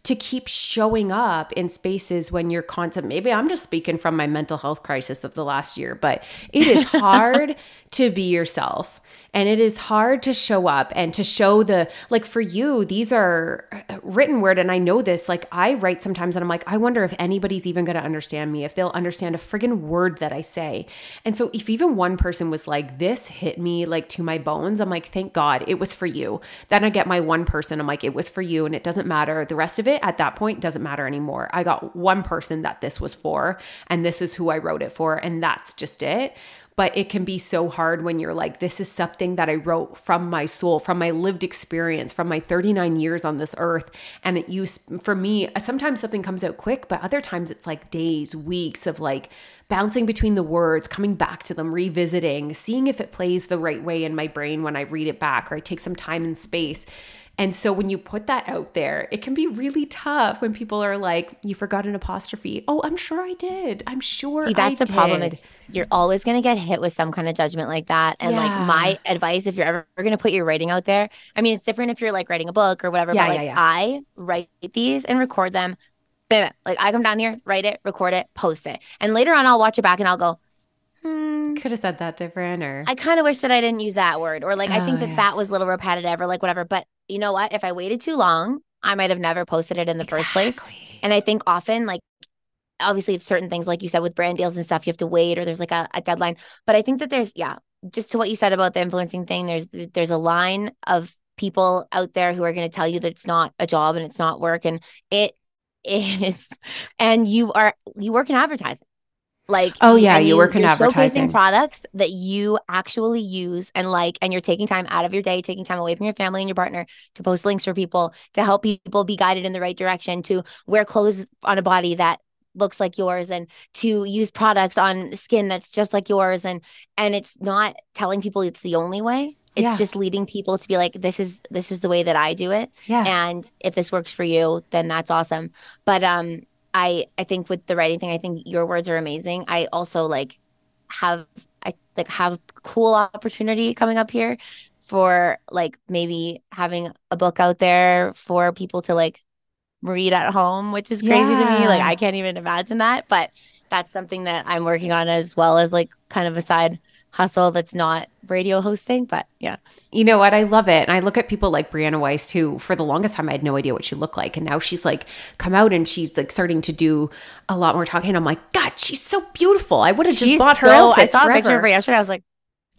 to keep showing up in spaces when you're constant. Maybe I'm just speaking from my mental health crisis of the last year, but it is hard to be yourself. And it is hard to show up and to show the, like for you, these are written word. And I know this, like I write sometimes and I'm like, I wonder if anybody's even going to understand me, if they'll understand a friggin' word that I say. And so if even one person was like, this hit me like to my bones, I'm like, thank God it was for you. Then I get my one person, I'm like, it was for you. And it doesn't matter. The rest of it at that point doesn't matter anymore. I got one person that this was for, and this is who I wrote it for. And that's just it but it can be so hard when you're like this is something that i wrote from my soul from my lived experience from my 39 years on this earth. And it used for me sometimes something comes out quick but other times it's like days weeks of like bouncing between the words coming back to them revisiting seeing if it plays the right way in my brain when i read it back or i take some time and space and so when you put that out there, it can be really tough when people are like, you forgot an apostrophe. Oh, I'm sure I did. I'm sure See, that's I the problem. Is you're always going to get hit with some kind of judgment like that. And like my advice, if you're ever going to put your writing out there, I mean, it's different if you're like writing a book or whatever. Yeah, but yeah, like yeah. I write these and record them. Like I come down here, write it, record it, post it, and later on I'll watch it back and I'll go, hmm, could have said that different or I kind of wish that I didn't use that word, or like I think Oh, that yeah. that was a little repetitive, or like whatever. But you know what? If I waited too long, I might have never posted it in the first place. And I think often, like, obviously, it's certain things, like you said, with brand deals and stuff, you have to wait or there's like a, a deadline. But I think that there's, yeah, just to what you said about the influencing thing, there's there's a line of people out there who are going to tell you that it's not a job and it's not work, and it is. And you are you work in advertising. Like, Oh, yeah, and you work in you're advertising. showcasing products that you actually use and like, and you're taking time out of your day, taking time away from your family and your partner to post links for people to help people be guided in the right direction, to wear clothes on a body that looks like yours and to use products on skin that's just like yours and and it's not telling people it's the only way it's Yeah. just leading people to be like this is this is the way that i do it Yeah. and if this works for you then that's awesome but um i i think with the writing thing i think your words are amazing. I also like have i like have cool opportunity coming up here for like maybe having a book out there for people to like read at home which is crazy to me. Like i can't even imagine that but that's something that i'm working on as well as like kind of a side hustle that's not radio hosting but yeah you know what? I love it. And I look at people like Brianna Wiest who, for the longest time, I had no idea what she looked like. And now she's like come out and she's like starting to do a lot more talking. I'm like, God, she's so beautiful. I would have just bought her so- outfits i saw a picture of her yesterday i was like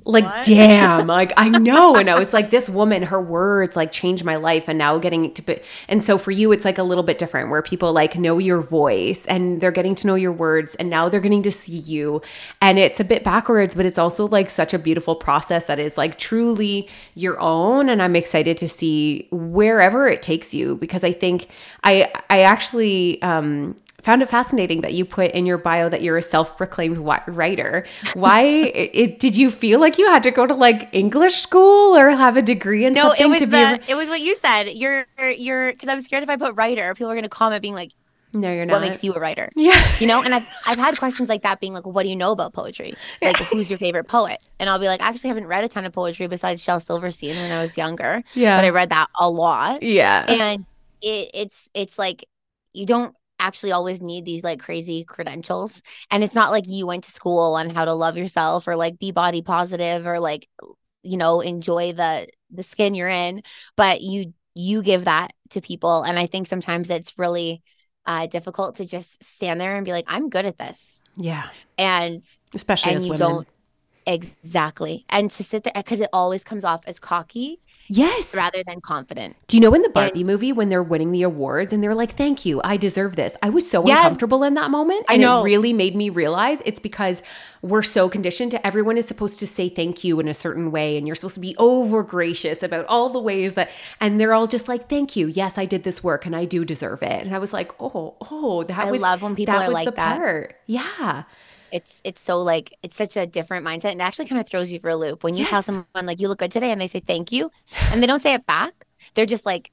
like What? damn like i know. And i was like this woman her words like changed my life. And now getting to be and so for you it's like a little bit different where people like know your voice and they're getting to know your words and now they're getting to see you. And it's a bit backwards but it's also like such a beautiful process that is like truly your own. And i'm excited to see wherever it takes you because i think i i actually um found it fascinating that you put in your bio that you're a self-proclaimed writer. Why it, did you feel like you had to go to like English school or have a degree in no something it was to the, be? A, it was what you said you're you're because I'm scared if i put writer people are going to comment being like no, you're not. what makes you a writer Yeah. you know and i've i've had questions like that being like what do you know about poetry like who's your favorite poet and i'll be like I actually haven't read a ton of poetry besides shel silverstein when i was younger Yeah. but i read that a lot yeah. and it, it's it's like you don't actually always need these like crazy credentials and it's not like you went to school on how to love yourself or like be body positive or like you know enjoy the the skin you're in but you you give that to people and i think sometimes it's really uh difficult to just stand there and be like i'm good at this yeah. and Especially and as you women. don't exactly and to sit there because it always comes off as cocky yes. rather than confident Do you know in the Barbie movie when they're winning the awards and they're like, "Thank you, I deserve this." I was so Yes. uncomfortable in that moment, I and know. it really made me realize it's because we're so conditioned to everyone is supposed to say thank you in a certain way, and you're supposed to be over gracious about all the ways that, and they're all just like, "Thank you, yes, I did this work and I do deserve it." And I was like, "Oh, oh, that I was love when people that are was like the that. part." Yeah, it's it's so like it's such a different mindset and it actually kind of throws you for a loop. When you tell someone like you look good today and they say thank you and they don't say it back they're just like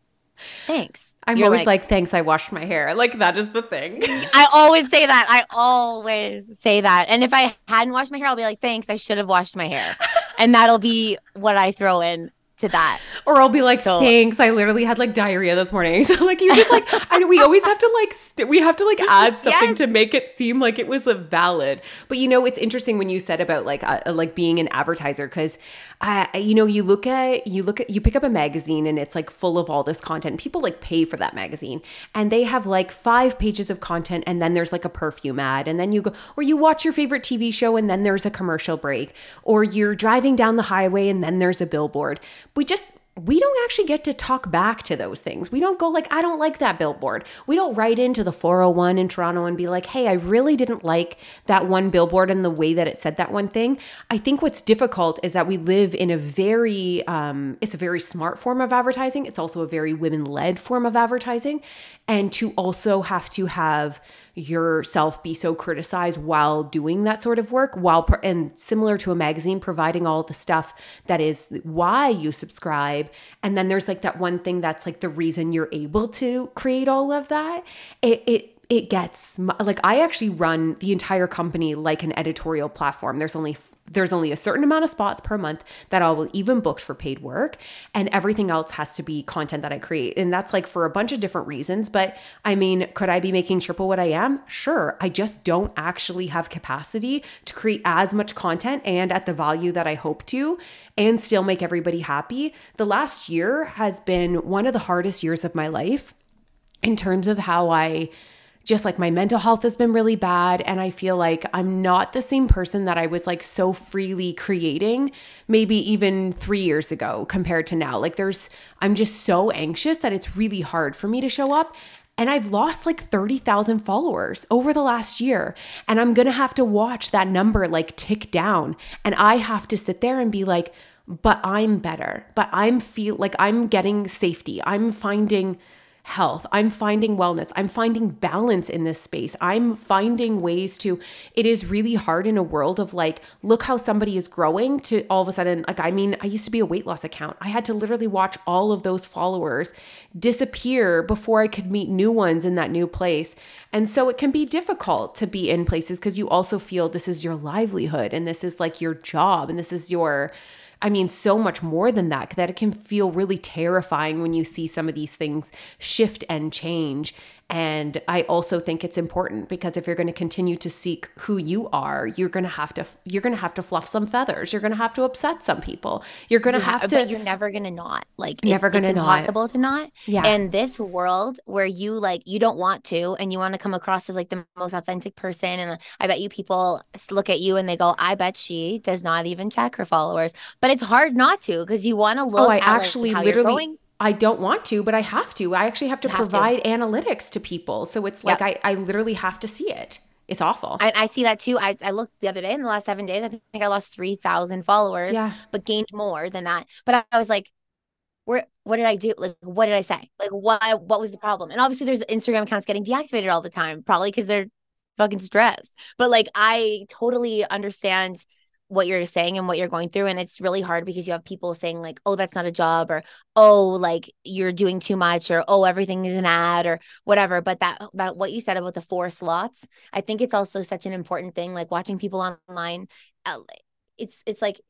thanks. I'm You're always like, "Thanks, I washed my hair." Like that is the thing. i always say that. I always say that. And if i hadn't washed my hair i'll be like thanks i should have washed my hair. And that'll be what i throw in to that Or I'll be like, So- thanks. I literally had like diarrhea this morning. So like you just like I we always have to like st- we have to like add something Yes. to make it seem like it was a valid. But you know, it's interesting when you said about like uh, like being an advertiser because uh, you know you look at you look at you pick up a magazine and it's like full of all this content. People like pay for that magazine and they have like five pages of content and then there's like a perfume ad and then you go or you watch your favorite TV show and then there's a commercial break or you're driving down the highway and then there's a billboard. We just we don't actually get to talk back to those things. We don't go like, I don't like that billboard. We don't write into the 401 in Toronto and be like, hey, I really didn't like that one billboard and the way that it said that one thing. I think what's difficult is that we live in a very, um, it's a very smart form of advertising. It's also a very women led form of advertising. And to also have to have yourself be so criticized while doing that sort of work while and similar to a magazine providing all the stuff that is why you subscribe. And then there's like that one thing that's like the reason you're able to create all of that. It it it gets like I actually run the entire company like an editorial platform. There's only there's only a certain amount of spots per month that I will even book for paid work, and everything else has to be content that I create, and that's like for a bunch of different reasons. But I mean, could I be making triple what I am? Sure, I just don't actually have capacity to create as much content and at the value that I hope to, and still make everybody happy. The last year has been one of the hardest years of my life in terms of how I just like my mental health has been really bad and I feel like I'm not the same person that I was like so freely creating maybe even 3 years ago compared to now. Like there's I'm just so anxious that it's really hard for me to show up And I've lost like 30,000 followers over the last year. And I'm going to have to watch that number like tick down. And I have to sit there and be like, but I'm better. But I'm feel like I'm getting safety. I'm finding health. I'm finding wellness. I'm finding balance in this space. I'm finding ways to, it is really hard in a world of like, look how somebody is growing to all of a sudden, like, I mean, I used to be a weight loss account. I had to literally watch all of those followers disappear before I could meet new ones in that new place. And so it can be difficult to be in places because you also feel this is your livelihood and this is like your job and this is your, I mean, so much more than that, that it can feel really terrifying when you see some of these things shift and change. And I also think it's important because if you're going to continue to seek who you are, you're going to have to you're going to have to fluff some feathers. You're going to have to upset some people. You're going to have to. But you're never going to not like. Never going to impossible to not. Yeah. And this world where you like you don't want to, and you want to come across as like the most authentic person, and I bet you people look at you and they go, "I bet she does not even check her followers." But it's hard not to because you want to oh, look. Oh, I at, actually like, literally I don't want to, but I have to. I actually have to have provide to. analytics to people. So it's like yep. I, I literally have to see it. It's awful. I, I, see that too. I, I looked the other day in the last seven days. I think I lost 3,000 followers, yeah. but gained more than that. But I, I was like, where, what did I do? Like, what did I say? Like, what, what was the problem? And obviously, there's Instagram accounts getting deactivated all the time, probably because they're fucking stressed. But like, I totally understand what you're saying and what you're going through and it's really hard because you have people saying like oh that's not a job or oh like you're doing too much or oh everything is an ad or whatever. But that that what you said about the four slots i think it's also such an important thing like watching people online uh, it's it's like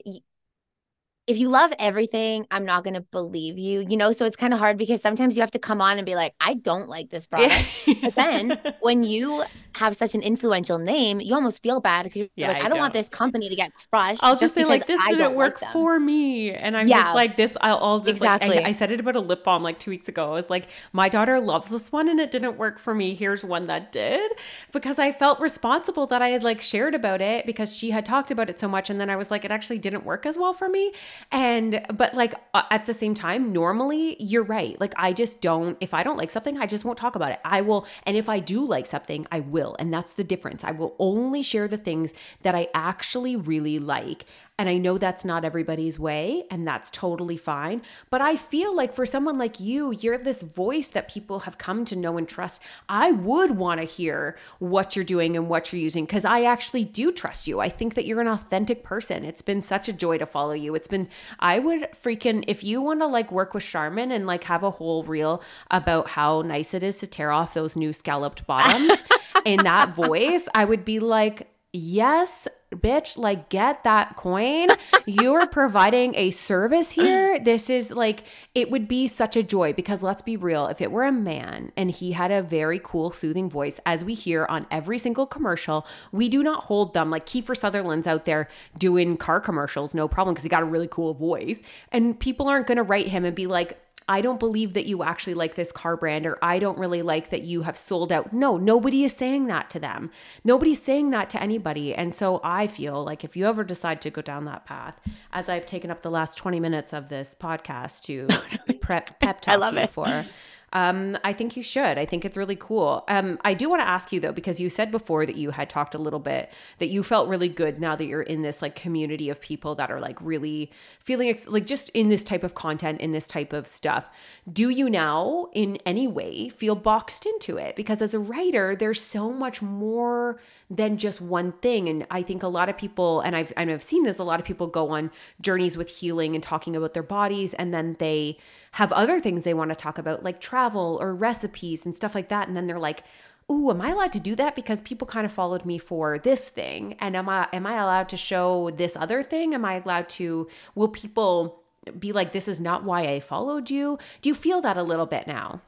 if you love everything, I'm not going to believe you, you know? So it's kind of hard because sometimes you have to come on and be like, I don't like this product. but then when you have such an influential name, you almost feel bad because you're yeah, like, I, I don't, don't, want this company to get crushed. I'll just, say, like, this I didn't work like for me. And I'm yeah, just like, this, I'll, I'll just exactly. like, I, I, said it about a lip balm like two weeks ago. I was like, my daughter loves this one and it didn't work for me. Here's one that did because I felt responsible that I had like shared about it because she had talked about it so much. And then I was like, it actually didn't work as well for me. And, but like at the same time, normally you're right. Like, I just don't, if I don't like something, I just won't talk about it. I will, and if I do like something, I will. And that's the difference. I will only share the things that I actually really like. And I know that's not everybody's way, and that's totally fine. But I feel like for someone like you, you're this voice that people have come to know and trust. I would want to hear what you're doing and what you're using because I actually do trust you. I think that you're an authentic person. It's been such a joy to follow you. It's been, I would freaking, if you want to like work with Charmin and like have a whole reel about how nice it is to tear off those new scalloped bottoms in that voice, I would be like, yes, bitch, like get that coin. You're providing a service here. This is like, it would be such a joy because let's be real, if it were a man and he had a very cool, soothing voice, as we hear on every single commercial, we do not hold them. Like Kiefer Sutherland's out there doing car commercials, no problem, because he got a really cool voice. And people aren't going to write him and be like, I don't believe that you actually like this car brand, or I don't really like that you have sold out. No, nobody is saying that to them. Nobody's saying that to anybody. And so I feel like if you ever decide to go down that path, as I've taken up the last 20 minutes of this podcast to prep pep talk I love you it. for, um, I think you should. I think it's really cool. Um, I do want to ask you though, because you said before that you had talked a little bit that you felt really good now that you're in this like community of people that are like really feeling ex- like just in this type of content, in this type of stuff. Do you now in any way feel boxed into it? Because as a writer, there's so much more than just one thing. And I think a lot of people, and I've, and I've seen this, a lot of people go on journeys with healing and talking about their bodies, and then they have other things they want to talk about, like travel or recipes and stuff like that. And then they're like, Ooh, am I allowed to do that? Because people kind of followed me for this thing. And am I am I allowed to show this other thing? Am I allowed to will people be like, this is not why I followed you? Do you feel that a little bit now?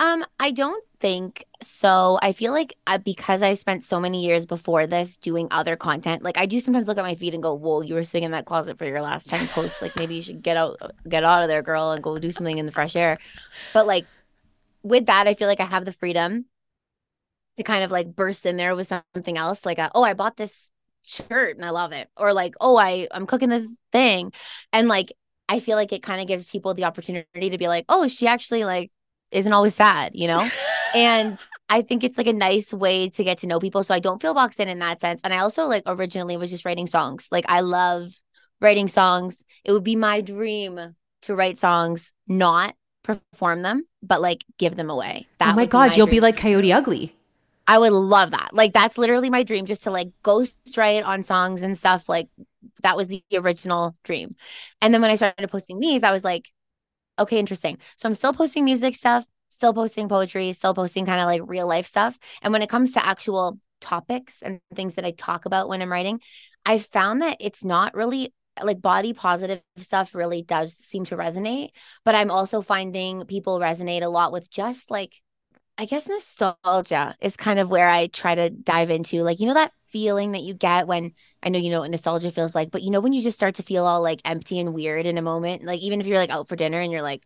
Um, I don't think so. I feel like I, because I've spent so many years before this doing other content, like I do sometimes look at my feed and go, "Whoa, you were sitting in that closet for your last ten posts. Like maybe you should get out, get out of there, girl, and go do something in the fresh air." But like with that, I feel like I have the freedom to kind of like burst in there with something else, like, a, "Oh, I bought this shirt and I love it," or like, "Oh, I I'm cooking this thing," and like I feel like it kind of gives people the opportunity to be like, "Oh, she actually like." Isn't always sad, you know? and I think it's like a nice way to get to know people. So I don't feel boxed in in that sense. And I also like originally was just writing songs. Like I love writing songs. It would be my dream to write songs, not perform them, but like give them away. That oh my god, my you'll dream. be like Coyote Ugly. I would love that. Like that's literally my dream, just to like ghostwrite on songs and stuff. Like that was the original dream. And then when I started posting these, I was like, okay, interesting. So I'm still posting music stuff, still posting poetry, still posting kind of like real life stuff. And when it comes to actual topics and things that I talk about when I'm writing, I found that it's not really like body positive stuff really does seem to resonate, but I'm also finding people resonate a lot with just like I guess nostalgia is kind of where I try to dive into. Like, you know, that feeling that you get when I know you know what nostalgia feels like, but you know, when you just start to feel all like empty and weird in a moment, like even if you're like out for dinner and you're like,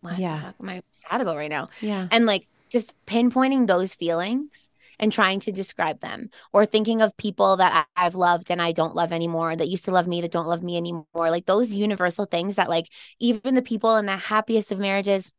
what yeah. the fuck am I sad about right now? Yeah. And like just pinpointing those feelings and trying to describe them or thinking of people that I've loved and I don't love anymore that used to love me that don't love me anymore. Like those universal things that like even the people in the happiest of marriages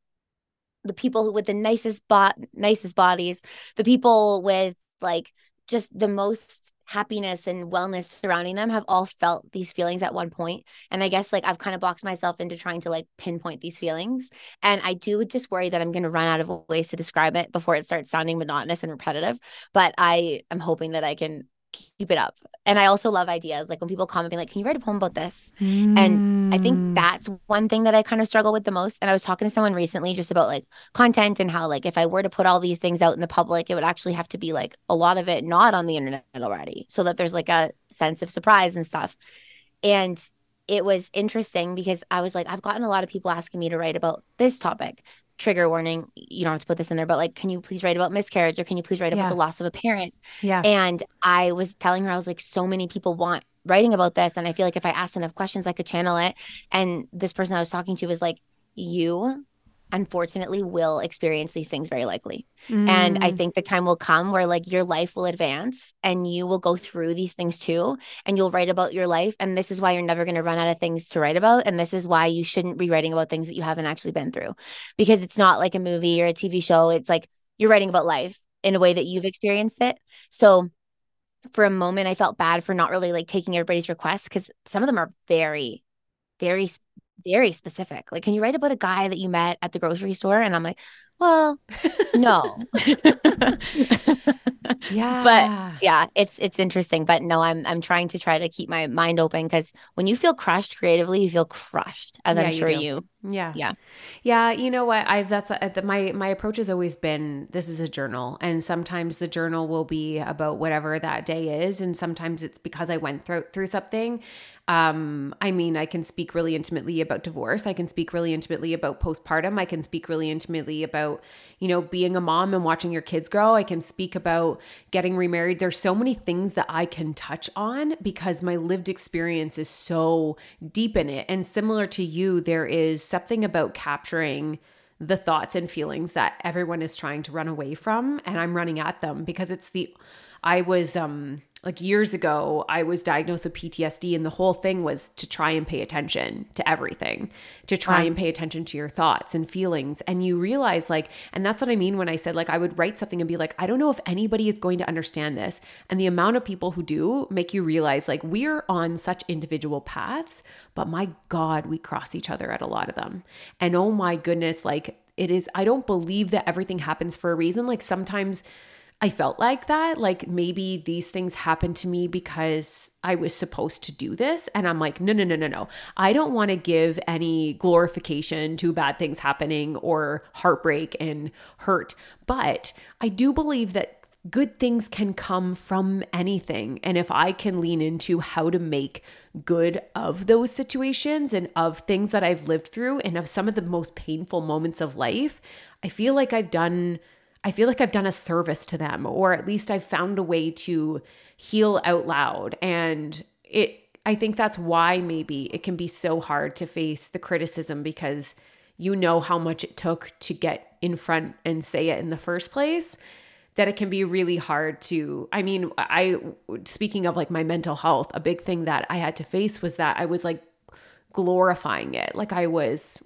the people with the nicest bot nicest bodies the people with like just the most happiness and wellness surrounding them have all felt these feelings at one point. And i guess like i've kind of boxed myself into trying to like pinpoint these feelings. And i do just worry that i'm going to run out of ways to describe it before it starts sounding monotonous and repetitive. But i am hoping that i can keep it up. And I also love ideas. Like when people comment being like, Can you write a poem about this? Mm. And I think mm. that's one thing that I kind of struggle with the most. And I was talking to someone recently just about like content and how like if I were to put all these things out in the public, it would actually have to be like a lot of it not on the internet already. So that there's like a sense of surprise and stuff. And it was interesting because I was like, I've gotten a lot of people asking me to write about this topic trigger warning you don't have to put this in there but like can you please write about miscarriage or can you please write yeah. about the loss of a parent? Yeah. And i was telling her i was like so many people want writing about this and i feel like if i asked enough questions i could channel it. And this person i was talking to was like you unfortunately will experience these things very likely. Mm. And I mm. think the time will come where like your life will advance and you will go through these things too and you'll write about your life and this is why you're never going to run out of things to write about and this is why you shouldn't be writing about things that you haven't actually been through. Because it's not like a movie or a TV show, it's like you're writing about life in a way that you've experienced it. So for a moment I felt bad for not really like taking everybody's requests cuz some of them are very very very specific. Like, can you write about a guy that you met at the grocery store? And I'm like, well, no. yeah. But yeah, it's it's interesting. But no, I'm I'm trying to try to keep my mind open because when you feel crushed creatively, you feel crushed, as yeah, I'm sure you, you, Yeah. Yeah. Yeah. You know what? I've that's a, uh, my my approach has always been this is a journal. And sometimes the journal will be about whatever that day is. And sometimes it's because I went through through something um, I mean, I can speak really intimately about divorce. I can speak really intimately about postpartum. I can speak really intimately about, you know, being a mom and watching your kids grow. I can speak about getting remarried. There's so many things that I can touch on because my lived experience is so deep in it. And similar to you, there is something about capturing the thoughts and feelings that everyone is trying to run away from and I'm running at them because it's the I was um like years ago, I was diagnosed with PTSD, and the whole thing was to try and pay attention to everything, to try and pay attention to your thoughts and feelings. And you realize, like, and that's what I mean when I said, like, I would write something and be like, I don't know if anybody is going to understand this. And the amount of people who do make you realize, like, we're on such individual paths, but my God, we cross each other at a lot of them. And oh my goodness, like, it is, I don't believe that everything happens for a reason. Like, sometimes, I felt like that. Like maybe these things happened to me because I was supposed to do this. And I'm like, no, no, no, no, no. I don't want to give any glorification to bad things happening or heartbreak and hurt. But I do believe that good things can come from anything. And if I can lean into how to make good of those situations and of things that I've lived through and of some of the most painful moments of life, I feel like I've done I feel like I've done a service to them, or at least I've found a way to heal out loud. And it, I think that's why maybe it can be so hard to face the criticism because you know how much it took to get in front and say it in the first place that it can be really hard to i mean i speaking of like my mental health a big thing that i had to face was that i was like glorifying it like i was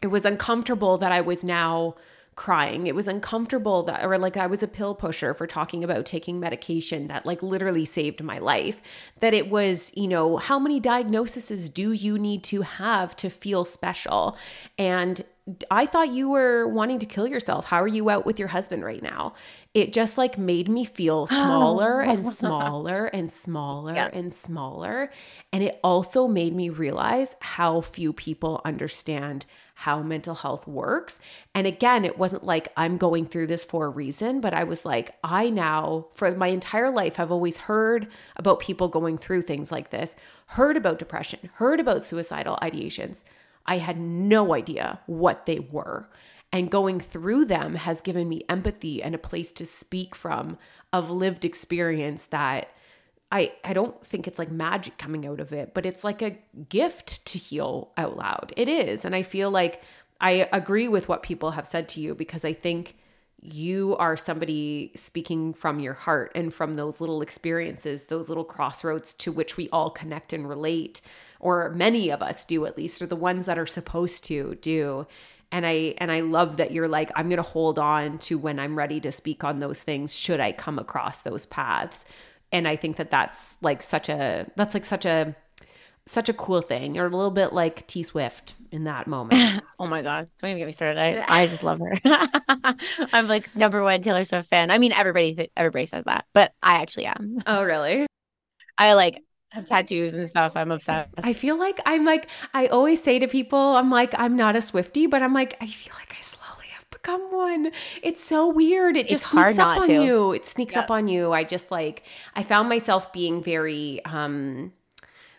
it was uncomfortable that i was now crying. It was uncomfortable that, or like I was a pill pusher for talking about taking medication that like literally saved my life. That it was, you know, how many diagnoses do you need to have to feel special? And I thought you were wanting to kill yourself. How are you out with your husband right now? It just like made me feel smaller and smaller and smaller yeah. and smaller. And it also made me realize how few people understand how mental health works. And again, it wasn't like I'm going through this for a reason, but I was like, I now, for my entire life, have always heard about people going through things like this, heard about depression, heard about suicidal ideations. I had no idea what they were. And going through them has given me empathy and a place to speak from of lived experience that I, I don't think it's like magic coming out of it, but it's like a gift to heal out loud. It is. And I feel like I agree with what people have said to you because I think you are somebody speaking from your heart and from those little experiences, those little crossroads to which we all connect and relate, or many of us do at least, or the ones that are supposed to do. And I and I love that you're like, I'm gonna hold on to when I'm ready to speak on those things, should I come across those paths and i think that that's like such a that's like such a such a cool thing. You're a little bit like t swift in that moment. Oh my god don't even get me started. I, I just love her. I'm like number one taylor swift fan. I mean everybody everybody says that but i actually am. Oh really? I like have tattoos and stuff. I'm obsessed. I feel like I'm like I always say to people, I'm like I'm not a Swifty, but I'm like I feel like I become one. It's so weird. It just sneaks up on to. you. It sneaks yep. up on you. I just like I found myself being very um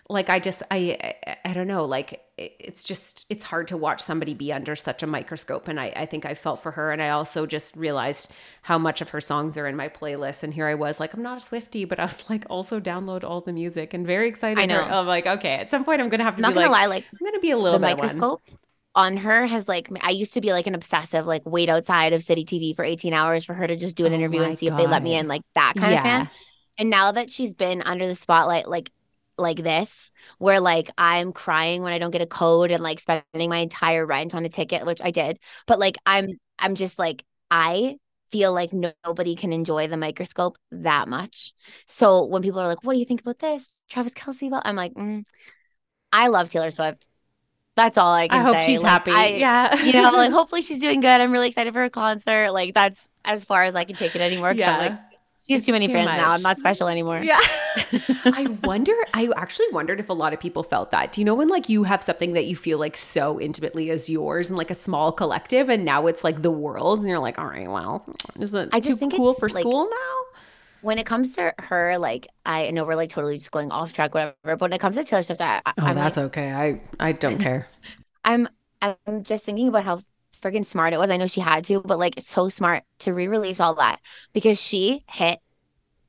like I just I I, I don't know like it's just it's hard to watch somebody be under such a microscope and I, I think I felt for her and I also just realized how much of her songs are in my playlist and here I was like I'm not a Swifty but I was like also download all the music and very excited I know I'm like okay at some point I'm gonna have to not gonna like, lie like I'm gonna be a little the microscope one on her has like I used to be like an obsessive like wait outside of City TV for 18 hours for her to just do an oh interview and see God. if they let me in like that kind yeah. of fan. And now that she's been under the spotlight like like this where like I'm crying when I don't get a code and like spending my entire rent on a ticket which I did but like I'm I'm just like I feel like nobody can enjoy the microscope that much. So when people are like what do you think about this Travis Kelce well I'm like mm, I love Taylor Swift that's all I can say. I hope say. she's like, happy. I, yeah. you know, like hopefully she's doing good. I'm really excited for her concert. Like that's as far as I can take it anymore. Yeah. I'm like, she's it's too many too fans much. now. I'm not special anymore. Yeah. I wonder, I actually wondered if a lot of people felt that. Do you know when like you have something that you feel like so intimately as yours and like a small collective and now it's like the world's and you're like, all right, well, is it I just think cool for like, school now? When it comes to her, like I know we're like totally just going off track, whatever. But when it comes to Taylor Swift, I, oh, I'm that's like, okay. I I don't care. I'm I'm just thinking about how friggin' smart it was. I know she had to, but like so smart to re-release all that because she hit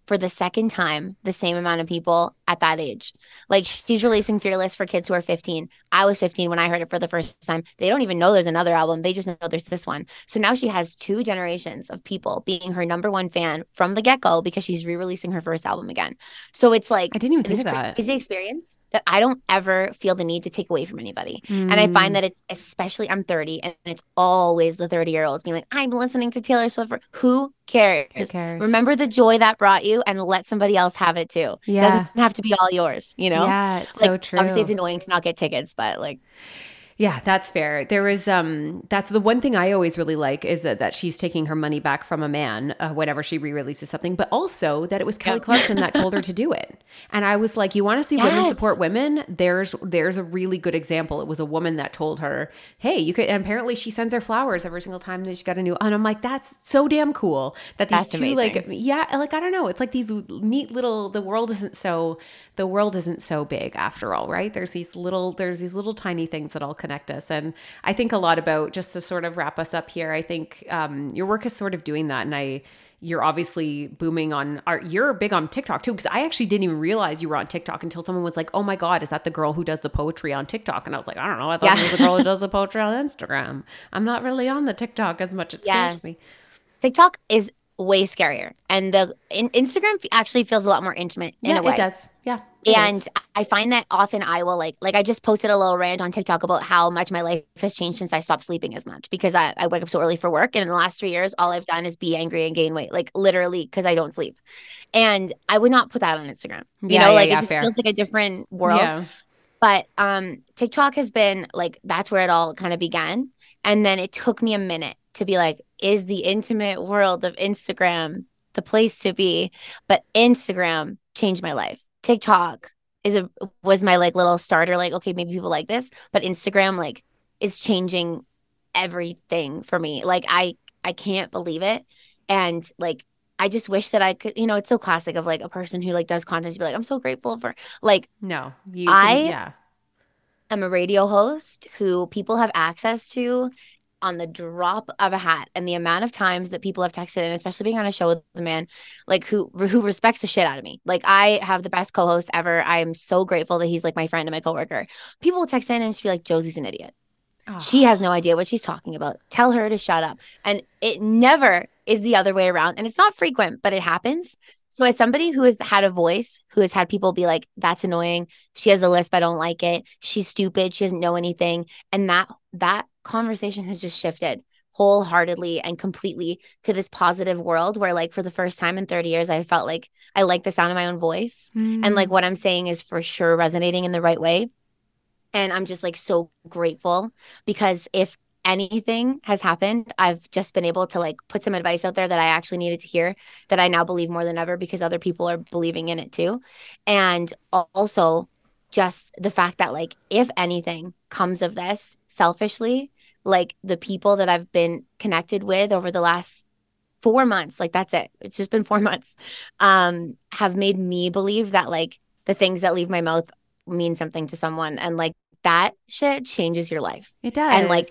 for the second time the same amount of people at that age. Like she's releasing Fearless for kids who are 15. I was 15 when I heard it for the first time. They don't even know there's another album. They just know there's this one. So now she has two generations of people being her number one fan from the get go because she's re releasing her first album again. So it's like I didn't even think that. Is the experience that I don't ever feel the need to take away from anybody. Mm. And I find mm. that it's especially I'm 30 and it's always the 30 year olds being like, I'm listening to Taylor Swift. For, who cares? Who cares? Remember the joy that brought you and let somebody else have it too. Yeah. Doesn't have to be all yours, you know? Yeah, it's like, so true. Obviously, it's annoying to not get tickets, but like, yeah, that's fair. There was um that's the one thing I always really like is that that she's taking her money back from a man uh, whenever she re-releases something, but also that it was Kelly yep. Clarkson that told her to do it. And I was like, you want to see yes. women support women? There's there's a really good example. It was a woman that told her, "Hey, you could." And apparently, she sends her flowers every single time that she got a new. One. And I'm like, that's so damn cool that these that's two amazing. like yeah, like I don't know, it's like these neat little. The world isn't so the world isn't so big after all, right? There's these little there's these little tiny things that all connect us. And I think a lot about just to sort of wrap us up here, I think um, your work is sort of doing that. And I, you're obviously booming on art. you're big on TikTok too. Cause I actually didn't even realize you were on TikTok until someone was like, oh my God, is that the girl who does the poetry on TikTok? And I was like, I don't know. I thought yeah. it was the girl who does the poetry on Instagram. I'm not really on the TikTok as much. It yeah. scares me. TikTok is way scarier. And the in, Instagram actually feels a lot more intimate in yeah, a way. It does. Yeah. And I find that often I will like, like I just posted a little rant on TikTok about how much my life has changed since I stopped sleeping as much because I, I wake up so early for work. And in the last three years, all I've done is be angry and gain weight, like literally because I don't sleep. And I would not put that on Instagram. You Yeah, know, yeah, like yeah, it just fair. feels like a different world. But um TikTok has been like that's where it all kind of began. And then it took me a minute to be like, is the intimate world of Instagram the place to be? But Instagram changed my life. TikTok is a was my like little starter, like, okay, maybe people like this, but Instagram like is changing everything for me. Like I I can't believe it. And like I just wish that I could, you know, it's so classic of like a person who like does content to be like, I'm so grateful for like No, you. I- yeah. I'm a radio host who people have access to on the drop of a hat and the amount of times that people have texted and especially being on a show with a man like who who respects the shit out of me. Like i have the best co-host ever. I am so grateful that he's like my friend and my coworker. People will text in and she'll be like josie's an idiot. Oh. she has no idea what she's talking about. Tell her to shut up. And it never is the other way around and it's not frequent but it happens so as somebody who has had a voice who has had people be like that's annoying. She has a lisp. I don't like it. She's stupid. She doesn't know anything. And that that conversation has just shifted wholeheartedly and completely to this positive world where like for the first time in 30 years i felt like i like the sound of my own voice. And Mm. like what i'm saying is for sure resonating in the right way. And i'm just like so grateful because if anything has happened i've just been able to like put some advice out there that i actually needed to hear that i now believe more than ever because other people are believing in it too. And also just the fact that like if anything comes of this selfishly like the people that i've been connected with over the last four months like that's it. It's just been four months um have made me believe that like the things that leave my mouth mean something to someone. And like that shit changes your life. It does. and, like,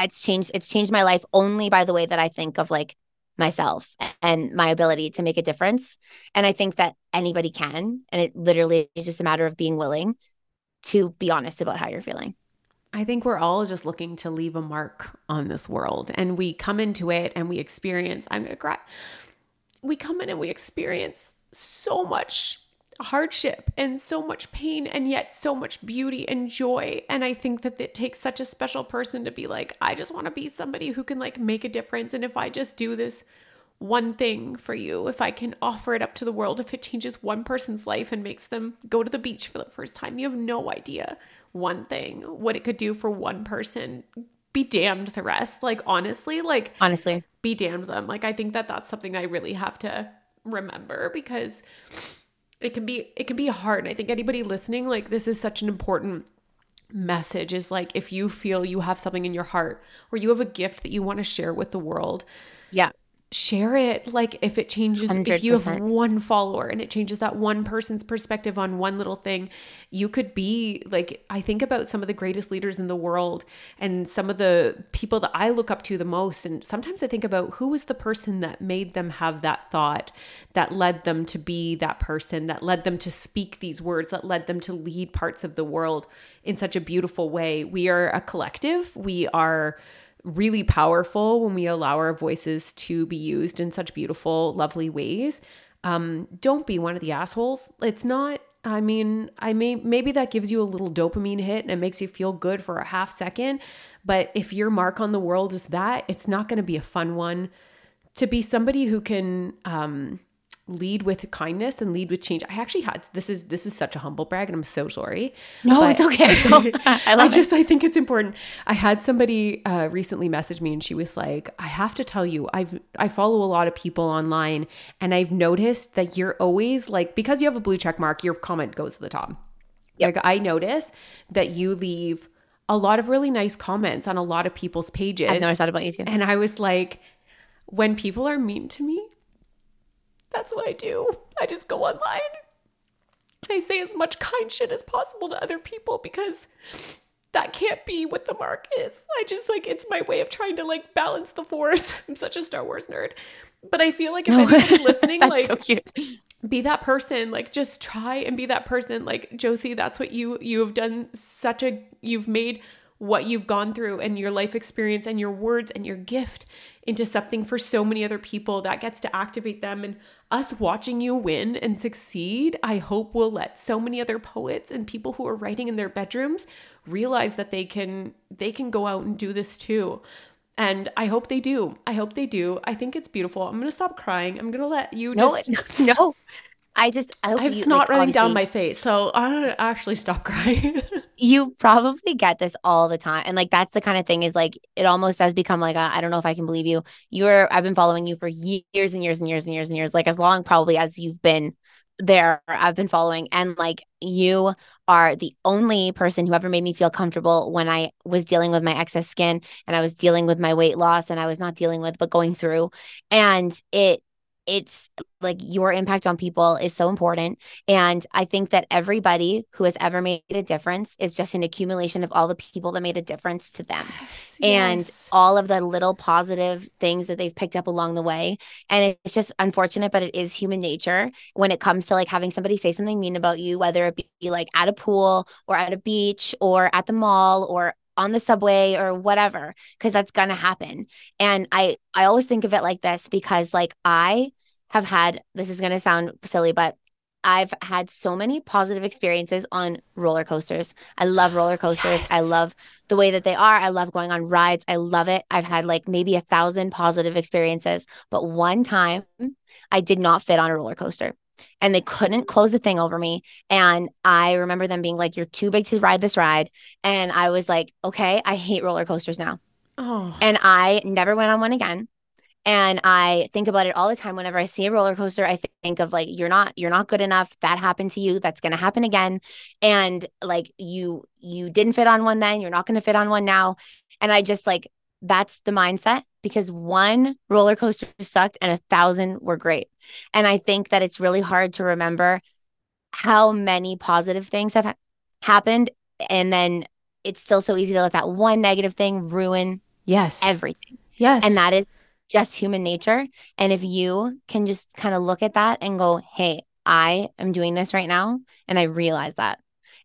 it's changed it's changed my life only by the way that i think of like myself and my ability to make a difference and i think that anybody can and it literally is just a matter of being willing to be honest about how you're feeling I think we're all just looking to leave a mark on this world and we come into it and we experience, I'm going to cry. We come in and we experience so much hardship and so much pain and yet so much beauty and joy. And I think that it takes such a special person to be like, I just want to be somebody who can like make a difference. And if I just do this one thing for you, if I can offer it up to the world, if it changes one person's life and makes them go to the beach for the first time, you have no idea one thing, what it could do for one person. Be damned the rest. Like, honestly, like, honestly be damned them. Like, I think that that's something I really have to remember because it can be it can be hard. And I think anybody listening, like, this is such an important message is like if you feel you have something in your heart or you have a gift that you want to share with the world yeah share it like if it changes if you have one follower and it changes that one person's perspective on one little thing you could be like i think about some of the greatest leaders in the world and some of the people that i look up to the most. And sometimes i think about who was the person that made them have that thought that led them to be that person that led them to speak these words that led them to lead parts of the world in such a beautiful way. We are a collective. We are really powerful when we allow our voices to be used in such beautiful, lovely ways. Um, don't be one of the assholes. It's not. I mean, I may maybe that gives you a little dopamine hit and it makes you feel good for a half second. But if your mark on the world is that, it's not going to be a fun one. To be somebody who can um, lead with kindness and lead with change. I actually had this is this is such a humble brag, and I'm so sorry. No, it's okay. I it. just I think it's important. I had somebody uh, recently message me and she was like, "I have to tell you, I've I follow a lot of people online and I've noticed that you're always like because you have a blue check mark, your comment goes to the top. Like I notice that you leave a lot of really nice comments on a lot of people's pages. i've noticed that about you too And I was like, when people are mean to me, that's what I do. I just go online and I say as much kind shit as possible to other people because that can't be what the mark is. I just like it's my way of trying to like balance the force. I'm such a Star Wars nerd. But I feel like if anybody listening, That's like so cute be that person like just try and be that person like josie that's what you you have done such a you've made what you've gone through and your life experience and your words and your gift into something for so many other people that gets to activate them. And us watching you win and succeed, I hope will let so many other poets and people who are writing in their bedrooms realize that they can they can go out and do this too. And I hope they do. I hope they do. I think it's beautiful. I'm gonna stop crying. I'm gonna let you no, just no. I just I, I have you, snot like, running down my face, so gonna actually stop crying. you probably get this all the time and like that's the kind of thing is like it almost has become like I don't know if i can believe you you're i've been following you for years and years and years and years and years like as long probably as you've been there i've been following and like you are the only person who ever made me feel comfortable when i was dealing with my excess skin and i was dealing with my weight loss and i was not dealing with but going through and it it's like your impact on people is so important. And I think that everybody who has ever made a difference is just an accumulation of all the people that made a difference to them and Yes. all of the little positive things that they've picked up along the way. And it's just unfortunate, but it is human nature when it comes to like having somebody say something mean about you, whether it be like at a pool or at a beach or at the mall or on the subway or whatever because that's going to happen and i i always think of it like this because like i have had this is going to sound silly but i've had so many positive experiences on roller coasters i love roller coasters i love the way that they are i love going on rides i love it i've had like maybe a thousand positive experiences but one time i did not fit on a roller coaster and they couldn't close the thing over me. And I remember them being like, You're too big to ride this ride. And I was like, Okay, I hate roller coasters now. Oh, And I never went on one again. And I think about it all the time. Whenever I see a roller coaster, I think of like, you're not, you're not good enough. That happened to you. That's going to happen again. And like, you, you didn't fit on one then. You're not going to fit on one now. And I just like, that's the mindset because one roller coaster sucked and a thousand were great. And I think that it's really hard to remember how many positive things have ha- happened. And then it's still so easy to let that one negative thing ruin yes. everything. yes. And that is just human nature. And if you can just kind of look at that and go, hey, I am doing this right now. And I realize that.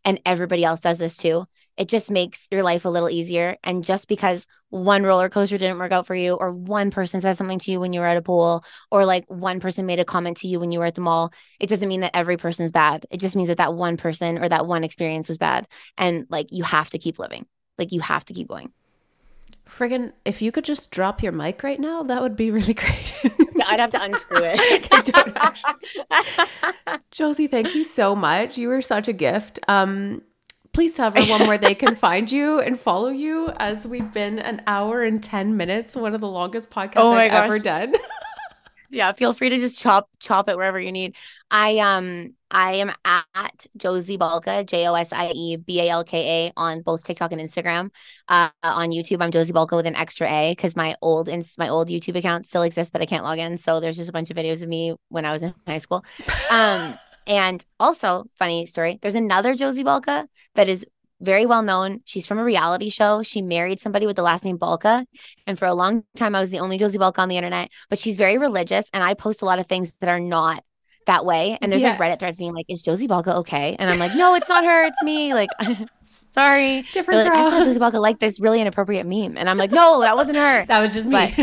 And everybody else does this too. It just makes your life a little easier. And just because one roller coaster didn't work out for you, or one person said something to you when you were at a pool, or like one person made a comment to you when you were at the mall, it doesn't mean that every person's bad. It just means that that one person or that one experience was bad. And like you have to keep living, like you have to keep going. Friggin', if you could just drop your mic right now, that would be really great. I'd have to unscrew it. I don't actually. Josie, thank you so much. You were such a gift. Um, please tell everyone where they can find you and follow you as we've been an hour and 10 minutes, one of the longest podcasts Oh I've ever done. yeah, feel free to just chop chop it wherever you need. I um I am at Josie Balka, J O S I E B A L K A on both TikTok and Instagram. Uh, on YouTube, I'm Josie Balka with an extra A because my old ins- my old YouTube account still exists, but I can't log in. So there's just a bunch of videos of me when I was in high school. Um, and also funny story. There's another Josie Balka that is very well known. She's from a reality show. She married somebody with the last name Balka. And for a long time, I was the only Josie Balka on the internet, but she's very religious. And I post a lot of things that are not that way. And there's like Reddit threads being like, is Josie Balka okay? And I'm like, no, it's not her. It's me. Like, sorry. Different like, I saw Balka like this really inappropriate meme. And I'm like, no, that wasn't her. That was just me.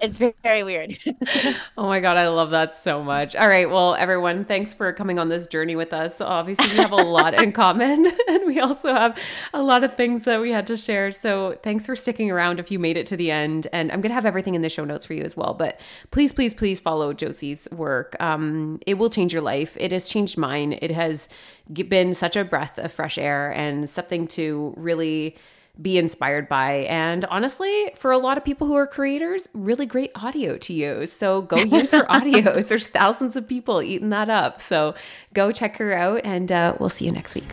It's very, very weird. oh my God, I love that so much. All right. Well, everyone, thanks for coming on this journey with us. Obviously, we have a lot in common, and we also have a lot of things that we had to share. So, thanks for sticking around if you made it to the end. And I'm going to have everything in the show notes for you as well. But please, please, please follow Josie's work. Um, it will change your life. It has changed mine. It has been such a breath of fresh air and something to really be inspired by. And honestly, for a lot of people who are creators, really great audio to use. So go use her audios. There's thousands of people eating that up. So go check her out and uh, we'll see you next week.